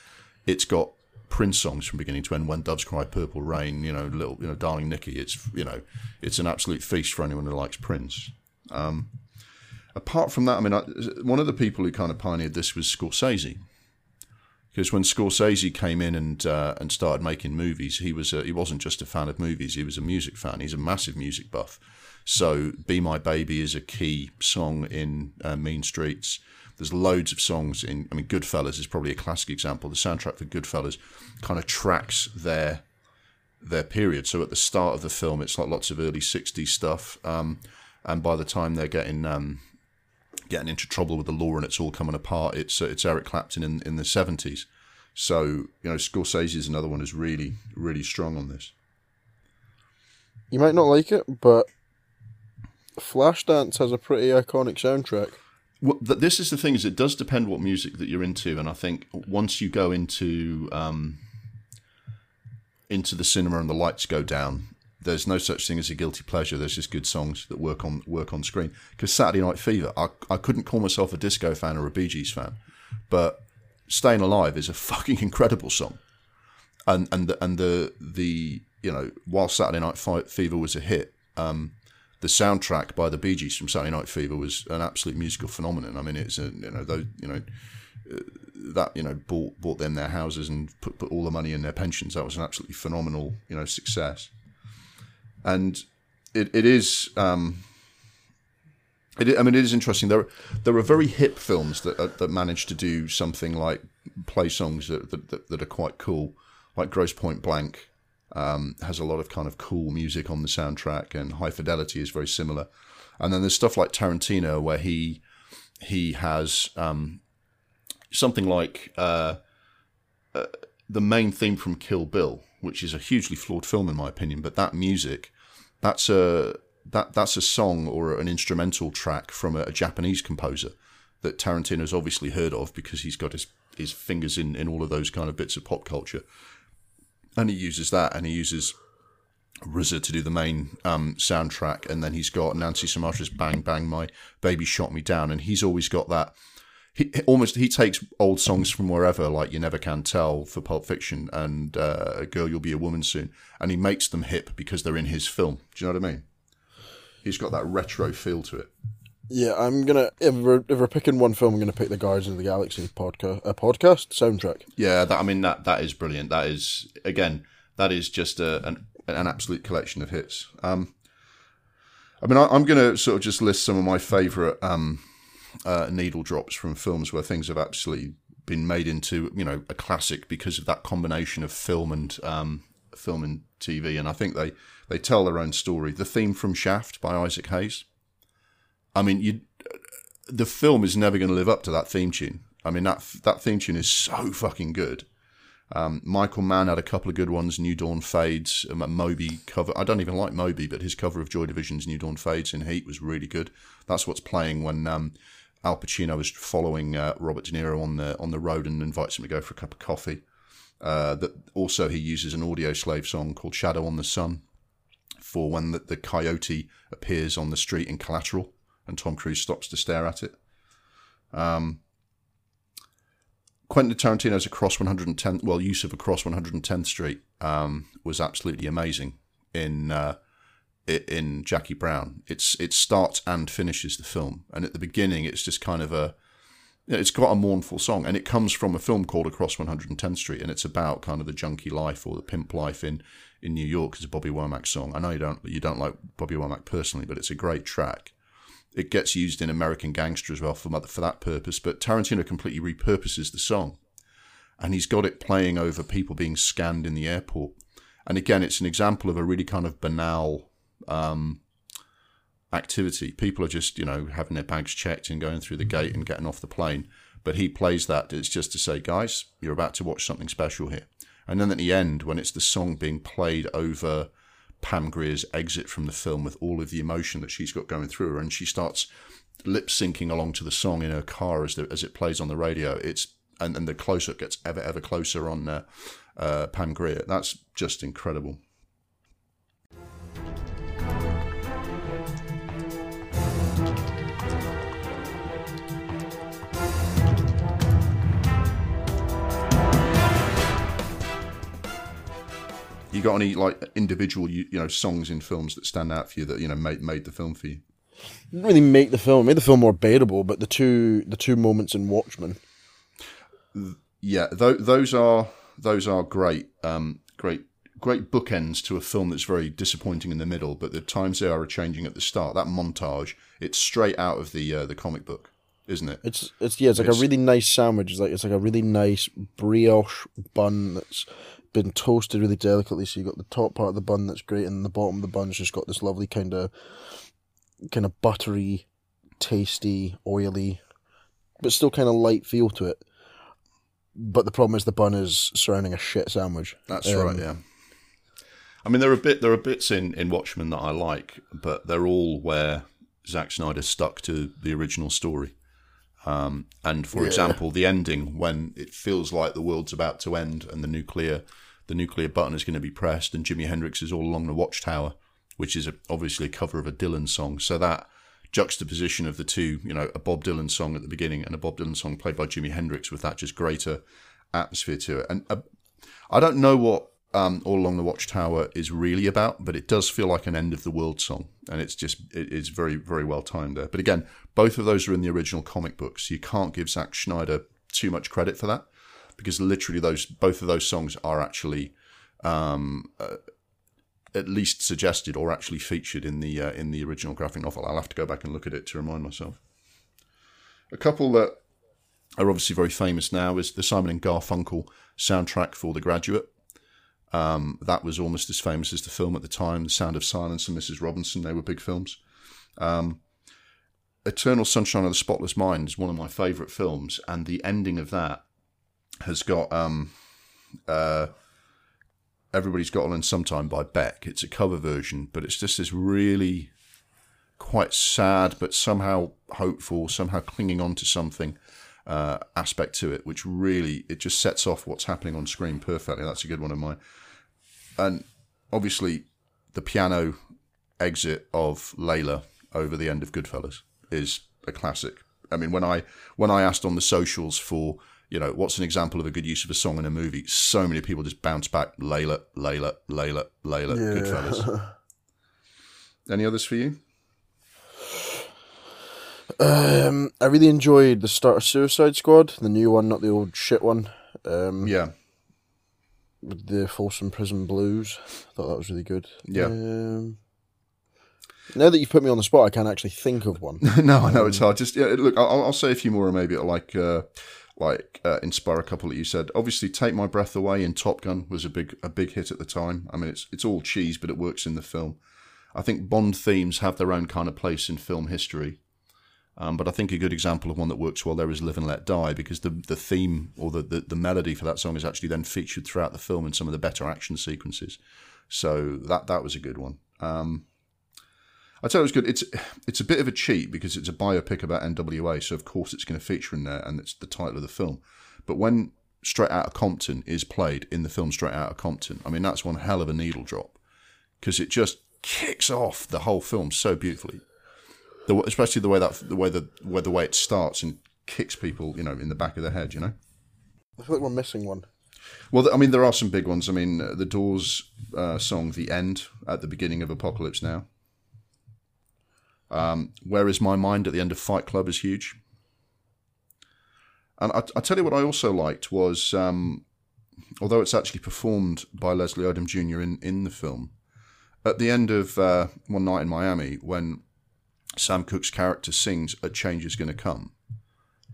It's got Prince songs from beginning to end. When Doves Cry, Purple Rain, you know, little, you know, Darling Nikki. It's you know, it's an absolute feast for anyone who likes Prince. Um, apart from that, I mean, I, one of the people who kind of pioneered this was Scorsese. Because when Scorsese came in and uh, and started making movies, he was a, he wasn't just a fan of movies; he was a music fan. He's a massive music buff. So, "Be My Baby" is a key song in uh, Mean Streets. There's loads of songs in. I mean, Goodfellas is probably a classic example. The soundtrack for Goodfellas kind of tracks their their period. So at the start of the film, it's like lots of early '60s stuff, um, and by the time they're getting um, getting into trouble with the law and it's all coming apart, it's uh, it's Eric Clapton in in the '70s. So you know, Scorsese is another one who's really really strong on this. You might not like it, but Flashdance has a pretty iconic soundtrack. Well, th- this is the thing: is it does depend what music that you're into, and I think once you go into um, into the cinema and the lights go down, there's no such thing as a guilty pleasure. There's just good songs that work on work on screen. Because Saturday Night Fever, I, I couldn't call myself a disco fan or a Bee Gees fan, but Staying Alive is a fucking incredible song, and and the, and the the you know while Saturday Night Fever was a hit, um, the soundtrack by the Bee Gees from Saturday Night Fever was an absolute musical phenomenon. I mean, it's a you know those you know uh, that you know bought bought them their houses and put put all the money in their pensions. That was an absolutely phenomenal you know success, and it it is. Um, it, I mean, it is interesting. There, there are very hip films that uh, that manage to do something like play songs that, that that are quite cool, like Grosse Pointe Blank um, has a lot of kind of cool music on the soundtrack, and High Fidelity is very similar. And then there's stuff like Tarantino where he he has um, something like uh, uh, the main theme from Kill Bill, which is a hugely flawed film in my opinion. But that music, that's a that that's a song or an instrumental track from a, a Japanese composer that Tarantino's obviously heard of because he's got his his fingers in, in all of those kind of bits of pop culture and he uses that, and he uses RZA to do the main um, soundtrack, and then he's got Nancy Sinatra's "Bang Bang My Baby Shot Me Down," and he's always got that. He almost he takes old songs from wherever, like "You Never Can Tell" for Pulp Fiction and uh, "Girl You'll Be a Woman Soon," and he makes them hip because they're in his film. Do you know what I mean? He's got that retro feel to it. Yeah, I'm gonna if we're if we're picking one film, I'm gonna pick the Guardians of the Galaxy podcast a podcast soundtrack. Yeah, that I mean that that is brilliant. That is again that is just a, an an absolute collection of hits. Um, I mean, I, am to sort of just list some of my favourite um, uh, needle drops from films where things have actually been made into you know a classic because of that combination of film and um, film and TV, and I think they they tell their own story. The theme from Shaft by Isaac Hayes. I mean, you, the film is never going to live up to that theme tune. I mean, that that theme tune is so fucking good. Um, Michael Mann had a couple of good ones. New Dawn Fades, um, Moby cover. I don't even like Moby, but his cover of Joy Division's New Dawn Fades in Heat was really good. That's what's playing when um, Al Pacino is following uh, Robert De Niro on the on the road and invites him to go for a cup of coffee. Uh, that also he uses an Audioslave song called Shadow on the Sun for when the, the coyote appears on the street in Collateral and Tom Cruise stops to stare at it. Um, Quentin Tarantino's Across 110, well, use of Across 110th Street um, was absolutely amazing in uh, in Jackie Brown. It's it starts and finishes the film, and at the beginning, it's just kind of a it's got a mournful song, and it comes from a film called Across 110th Street, and it's about kind of the junkie life or the pimp life in in New York. It's a Bobby Womack song. I know you don't you don't like Bobby Womack personally, but it's a great track. It gets used in American Gangster as well for, for that purpose, but Tarantino completely repurposes the song. And he's got it playing over people being scanned in the airport. And again, it's an example of a really kind of banal um, activity. People are just, you know, having their bags checked and going through the gate and getting off the plane. But he plays that. It's just to say, guys, you're about to watch something special here. And then at the end, when it's the song being played over Pam Grier's exit from the film with all of the emotion that she's got going through her, and she starts lip syncing along to the song in her car as the, as it plays on the radio. It's and, and the close up gets ever ever closer on uh, uh, Pam Grier. That's just incredible. You got any like individual you, you know songs in films that stand out for you that you know made made the film for you? Didn't really make the film. Made the film more bearable, but the two the two moments in Watchmen. Yeah, th- those are those are great, um, great, great bookends to a film that's very disappointing in the middle. But the times they are changing at the start. That montage, it's straight out of the uh, the comic book, isn't it? It's it's yeah, it's like It's- a really nice sandwich. It's like it's like a really nice brioche bun that's been toasted really delicately. So you got the top part of the bun that's great, and the bottom of the bun's just got this lovely kind of kind of buttery, tasty, oily, but still kind of light feel to it. But the problem is the bun is surrounding a shit sandwich. That's Um, right. Yeah. I mean, there are bit there are bits in in Watchmen that I like, but they're all where Zack Snyder stuck to the original story. Um, and for example, the ending when it feels like the world's about to end and the nuclear the nuclear button is going to be pressed, and Jimi Hendrix is all along the watchtower, which is a, obviously a cover of a Dylan song. So that juxtaposition of the two, you know, a Bob Dylan song at the beginning and a Bob Dylan song played by Jimi Hendrix with that just greater atmosphere to it. And uh, I don't know what um, All Along the Watchtower is really about, but it does feel like an end of the world song, and it's just it is very very well timed there. But again, both of those are in the original comic books. So you can't give Zack Snyder too much credit for that because literally those both of those songs are actually um, uh, at least suggested or actually featured in the uh, in the original graphic novel. I'll have to go back and look at it to remind myself. A couple that are obviously very famous now is the Simon and Garfunkel soundtrack for The Graduate. Um, that was almost as famous as the film at the time. The Sound of Silence and Mrs. Robinson, they were big films. Um, Eternal Sunshine of the Spotless Mind is one of my favourite films, and the ending of that has got um, uh, Everybody's Got Learn Sometime by Beck. It's a cover version, but it's just this really quite sad, but somehow hopeful, somehow clinging on to something uh, aspect to it, which really it just sets off what's happening on screen perfectly. That's a good one of mine. And obviously, the piano exit of Layla over the end of Goodfellas is a classic. I mean, when I when I asked on the socials for you know what's an example of a good use of a song in a movie, so many people just bounce back Layla, Layla, Layla, Layla, Goodfellas. Any others for you? Um, I really enjoyed the start of Suicide Squad, the new one, not the old shit one. Um, Yeah, with the Folsom Prison Blues. I thought that was really good. Yeah. Um, now that you've put me on the spot, I can't actually think of one. no, I know it's hard. Just yeah, look, I'll, I'll say a few more, and maybe it'll like uh, like uh, inspire a couple that you said. Obviously, "Take My Breath Away" in Top Gun was a big a big hit at the time. I mean, it's it's all cheese, but it works in the film. I think Bond themes have their own kind of place in film history. Um, but I think a good example of one that works well there is "Live and Let Die" because the the theme or the, the, the melody for that song is actually then featured throughout the film in some of the better action sequences. So that that was a good one. Um, I'd say it was good. It's it's a bit of a cheat because it's a biopic about NWA, so of course it's going to feature in there, and it's the title of the film. But when Straight Outta Compton is played in the film Straight Outta Compton, I mean that's one hell of a needle drop because it just kicks off the whole film so beautifully. The, especially the way that the way the way the way it starts and kicks people, you know, in the back of the head, you know. I feel like we're missing one. Well, I mean, there are some big ones. I mean, uh, the Doors uh, song "The End" at the beginning of Apocalypse Now. Um, Where is my mind at the end of Fight Club is huge. And I, I tell you what, I also liked was, um, although it's actually performed by Leslie Odom Jr. in in the film, at the end of uh, One Night in Miami, when Sam Cooke's character sings "A Change Is Going to Come,"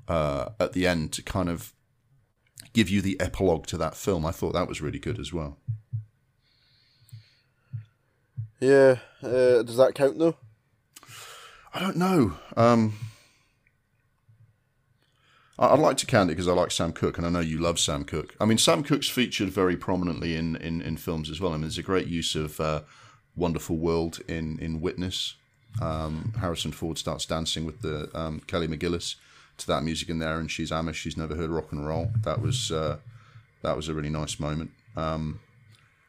uh, at the end to kind of give you the epilogue to that film. I thought that was really good as well. Yeah. Uh, does that count though? I don't know. Um, I- I'd like to count it because I like Sam Cooke, and I know you love Sam Cooke. I mean, Sam Cooke's featured very prominently in, in, in films as well. I mean, there's a great use of uh, Wonderful World in in Witness. Um, Harrison Ford starts dancing with the um, Kelly McGillis to that music in there, and she's Amish. She's never heard rock and roll. That was uh, that was a really nice moment. Um,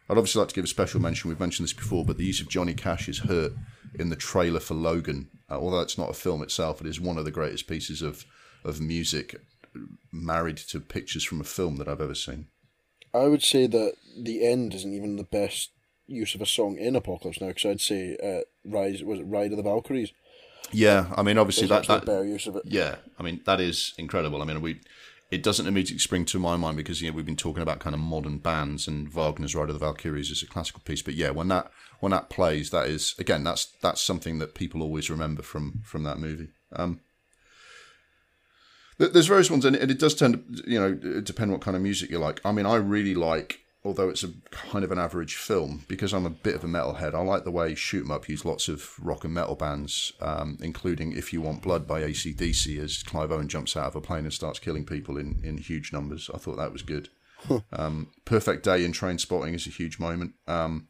I'd obviously like to give a special mention. We've mentioned this before, but the use of Johnny Cash's "Hurt" in the trailer for Logan, uh, although it's not a film itself, it is one of the greatest pieces of of music married to pictures from a film that I've ever seen. I would say that the end isn't even the best use of a song in Apocalypse Now, because I'd say uh, "Rise" was it "Ride of the Valkyries." Yeah, I mean, obviously that, that better use of it. Yeah, I mean that is incredible. I mean, we it doesn't immediately spring to my mind because you know we've been talking about kind of modern bands and Wagner's Ride of the Valkyries is a classical piece. But yeah, when that when that plays, that is again that's that's something that people always remember from from that movie. Um, there's various ones, and it, does tend to you know depend what kind of music you like. I mean, I really like. Although it's a kind of an average film, because I'm a bit of a metalhead, I like the way Shoot 'Em Up used lots of rock and metal bands, um, including If You Want Blood by ACDC, as Clive Owen jumps out of a plane and starts killing people in, in huge numbers. I thought that was good. Um, Perfect Day in Trainspotting is a huge moment. Um,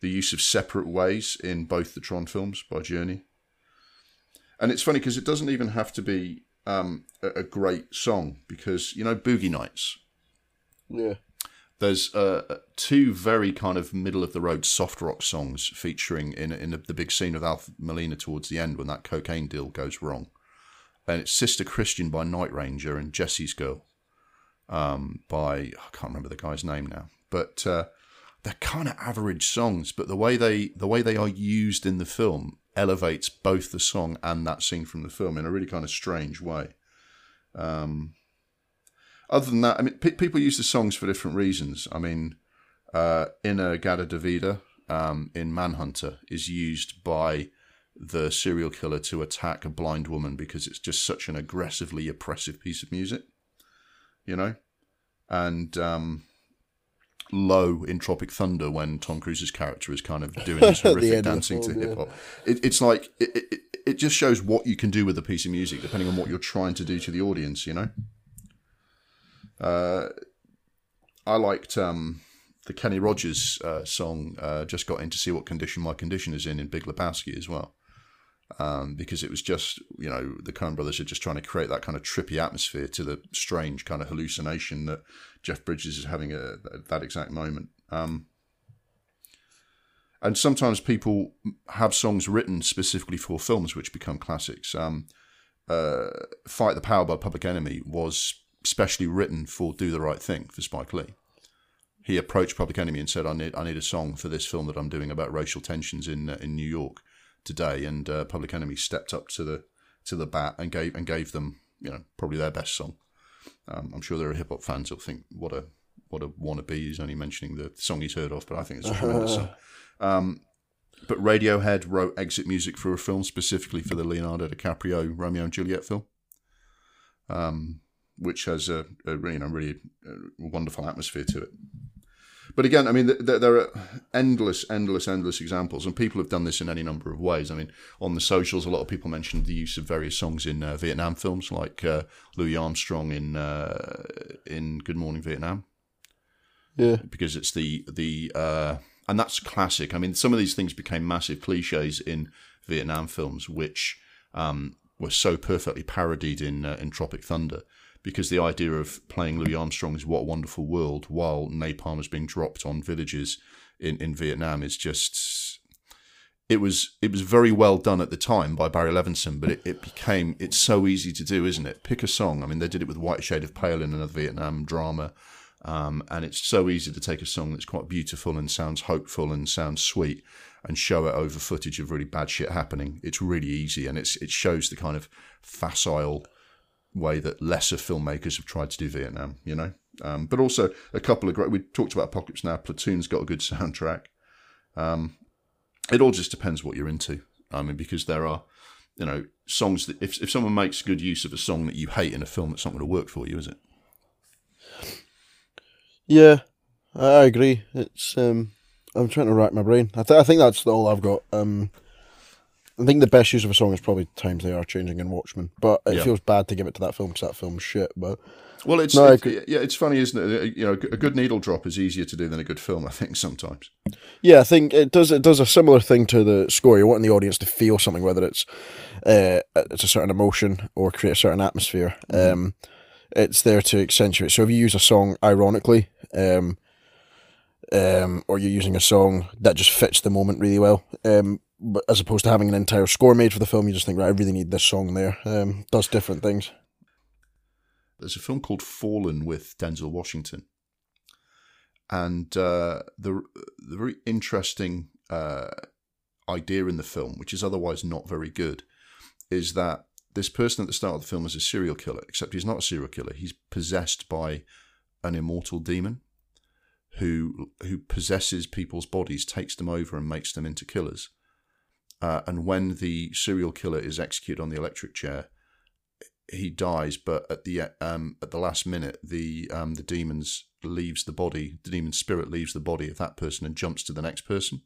the use of Separate Ways in both the Tron films by Journey. And it's funny because it doesn't even have to be um, a, a great song, because, you know, Boogie Nights Yeah. There's uh, two very kind of middle of the road soft rock songs featuring in in the, big scene with Alf Molina towards the end when that cocaine deal goes wrong, and it's Sister Christian by Night Ranger and Jesse's Girl, um, by I can't remember the guy's name now, but uh, they're kind of average songs, but the way they the way they are used in the film elevates both the song and that scene from the film in a really kind of strange way. Um, other than that, I mean, pe- people use the songs for different reasons. I mean, uh, In-A-Gadda-Da-Vida um, in Manhunter is used by the serial killer to attack a blind woman because it's just such an aggressively oppressive piece of music, you know? And um, Low in Tropic Thunder when Tom Cruise's character is kind of doing this horrific dancing to film, yeah. hip hop. It, it's like, it, it, it just shows what you can do with a piece of music depending on what you're trying to do to the audience, you know? Uh, I liked um, the Kenny Rogers uh, song. Uh, just got in to see what condition my condition is in in Big Lebowski as well, um, because it was just you know the Coen Brothers are just trying to create that kind of trippy atmosphere to the strange kind of hallucination that Jeff Bridges is having at that exact moment. Um, and sometimes people have songs written specifically for films which become classics. Um, uh, Fight the Power by Public Enemy was specially written for Do the Right Thing for Spike Lee. He approached Public Enemy and said, "I need I need a song for this film that I'm doing about racial tensions in uh, in New York today." And uh, Public Enemy stepped up to the to the bat and gave and gave them you know probably their best song. Um, I'm sure there are hip hop fans who'll think what a what a wannabe. He's only mentioning the song he's heard of, but I think it's a tremendous song. Um, but Radiohead wrote exit music for a film specifically for the Leonardo DiCaprio Romeo and Juliet film, um, which has a, a you know really uh wonderful atmosphere to it. But again, I mean, there, there are endless, endless, endless examples, and people have done this in any number of ways. I mean, on the socials, a lot of people mentioned the use of various songs in uh, Vietnam films, like uh, Louis Armstrong in uh, in Good Morning Vietnam Yeah. because it's the the uh, and that's classic. I mean, some of these things became massive cliches in Vietnam films, which um, were so perfectly parodied in uh, in Tropic Thunder, because the idea of playing Louis Armstrong's "What a Wonderful World" while napalm is being dropped on villages in in Vietnam is just. It was it was very well done at the time by Barry Levinson, but it, it became it's so easy to do, isn't it? Pick a song. I mean, they did it with White Shade of Pale in another Vietnam drama. Um, and it's so easy to take a song that's quite beautiful and sounds hopeful and sounds sweet and show it over footage of really bad shit happening. It's really easy and it's it shows the kind of facile way that lesser filmmakers have tried to do Vietnam, you know. Um, but also a couple of great. We talked about Apocalypse Now. Platoon's got a good soundtrack. Um, it all just depends what you're into. I mean, because there are, you know, songs that if if someone makes good use of a song that you hate in a film, it's not going to work for you, is it? Yeah, I agree. It's um, I'm trying to rack my brain. I, th- I think that's all I've got. Um, I think the best use of a song is probably "Times They Are Changing" in Watchmen, but it Yeah. feels bad to give it to that film because that film's shit. But Well, it's No, agree. yeah, it's funny, isn't it? You know, a good needle drop is easier to do than a good film. I think sometimes. yeah, I think it does. It does a similar thing to the score. You're wanting the audience to feel something, whether it's uh, it's a certain emotion or create a certain atmosphere. Um, it's there to accentuate. So if you use a song ironically, um, um, or you're using a song that just fits the moment really well, um, but as opposed to having an entire score made for the film, you just think, right, I really need this song there. Um, does different things. There's a film called Fallen with Denzel Washington, and uh, the the very interesting uh, idea in the film, which is otherwise not very good, is that this person at the start of the film is a serial killer, except he's not a serial killer. He's possessed by an immortal demon who who possesses people's bodies, takes them over, and makes them into killers. Uh, and when the serial killer is executed on the electric chair, he dies. But at the um, at the last minute, the um, the demons leaves the body. The demon spirit leaves the body of that person and jumps to the next person.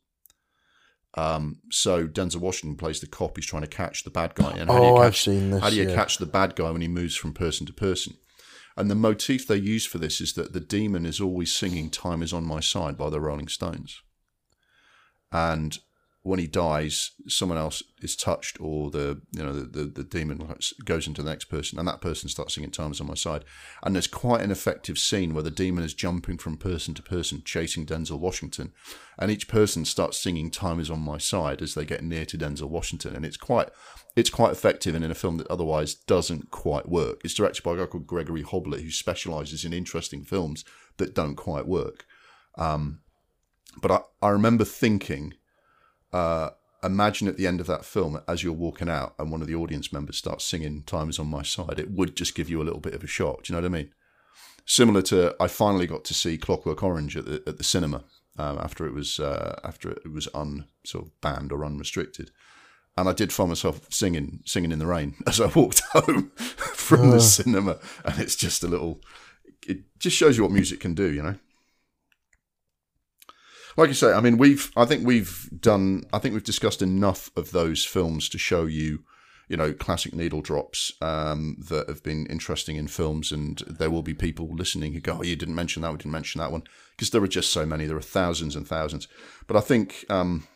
Um, so Denzel Washington plays the cop. He's trying to catch the bad guy. And how do you Oh, catch, I've seen this. how do you yeah. catch the bad guy when he moves from person to person? And the motif they use for this is that the demon is always singing "Time Is on My Side" by the Rolling Stones. And when he dies, someone else is touched, or the you know the, the, the demon goes into the next person, and that person starts singing "Time Is on My Side." And there's quite an effective scene where the demon is jumping from person to person, chasing Denzel Washington, and each person starts singing "Time Is on My Side" as they get near to Denzel Washington, and it's quite it's quite effective and in a film that otherwise doesn't quite work. It's directed by a guy called Gregory Hoblit, who specialises in interesting films that don't quite work. Um, but I, I remember thinking, uh, imagine at the end of that film, as you're walking out and one of the audience members starts singing Time is on my side, it would just give you a little bit of a shock. Do you know what I mean? Similar to, I finally got to see Clockwork Orange at the, at the cinema um, after it was uh, after it was un sort of banned or unrestricted. And I did find myself singing, singing in the rain as I walked home from the cinema, and it's just a little. It just shows you what music can do, you know like you say, I mean, we've, I think we've done, I think we've discussed enough of those films to show you, you know, classic needle drops um, that have been interesting in films. And there will be people listening who go, oh, you didn't mention that, we didn't mention that one. Because there are just so many, there are thousands and thousands. But I think um,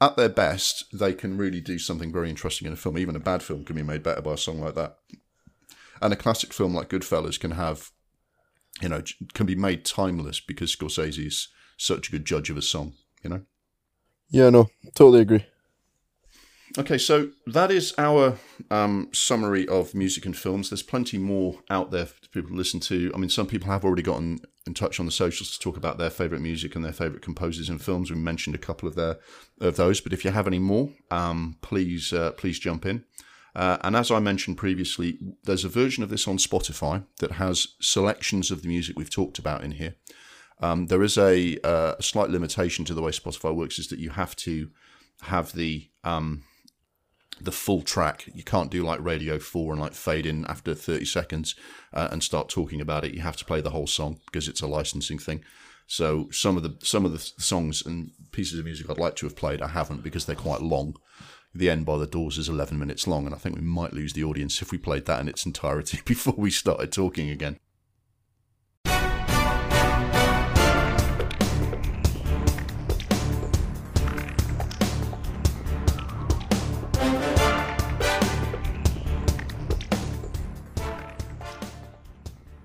at their best, they can really do something very interesting in a film. Even a bad film can be made better by a song like that. And a classic film like Goodfellas can have you know, can be made timeless because Scorsese is such a good judge of a song, you know? Yeah, no, totally agree. Okay, so that is our um, summary of music and films. There's plenty more out there for people to listen to. I mean, some people have already gotten in touch on the socials to talk about their favourite music and their favourite composers and films. We mentioned a couple of their of those, but if you have any more, um, please uh, please jump in. Uh, and as I mentioned previously, there's a version of this on Spotify that has selections of the music we've talked about in here. Um, there is a, uh, a slight limitation to the way Spotify works, is that you have to have the um, the full track. You can't do like Radio Four and like fade in after thirty seconds uh, and start talking about it. You have to play the whole song because it's a licensing thing. So some of the some of the songs and pieces of music I'd like to have played, I haven't because they're quite long. The End by the Doors is 11 minutes long, and I think we might lose the audience if we played that in its entirety before we started talking again.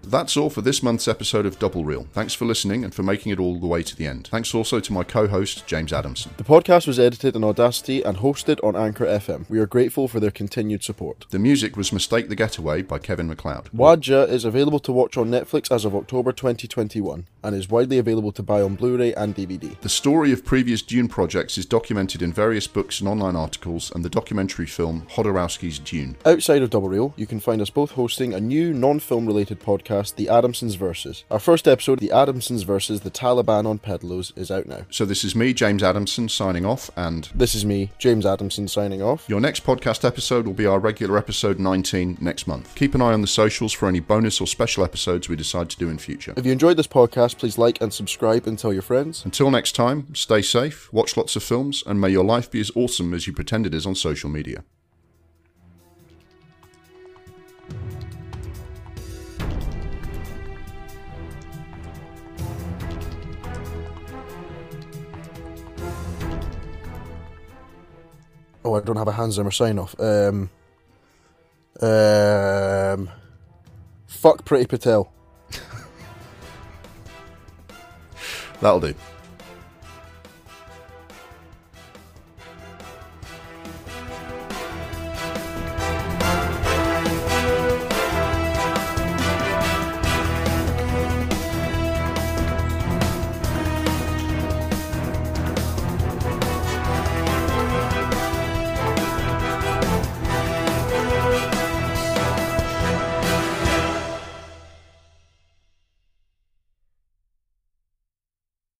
That's all for this month's episode of Double Reel. Thanks for listening and for making it all the way to the end. Thanks also to my co host, James Adamson. The podcast was edited in Audacity and hosted on Anchor FM. We are grateful for their continued support. The music was Mistake the Getaway by Kevin MacLeod. Wadjda is available to watch on Netflix as of October 2021 and is widely available to buy on Blu ray and DVD. The story of previous Dune projects is documented in various books and online articles, and the documentary film Jodorowsky's Dune. Outside of Double Reel, you can find us both hosting a new non film related podcast podcast, The Adamsons Versus. Our first episode, The Adamsons versus the Taliban on Pedalos, is out now. So this is me, James Adamson, signing off, and This is me, James Adamson, signing off. your next podcast episode will be our regular episode 19 next month. Keep an eye on the socials for any bonus or special episodes we decide to do in future. If you enjoyed this podcast, please like and subscribe and tell your friends. Until next time, stay safe, watch lots of films, and may your life be as awesome as you pretend it is on social media. Oh, I don't have a Hans Zimmer sign off. Um, um, fuck Priti Patel. That'll do.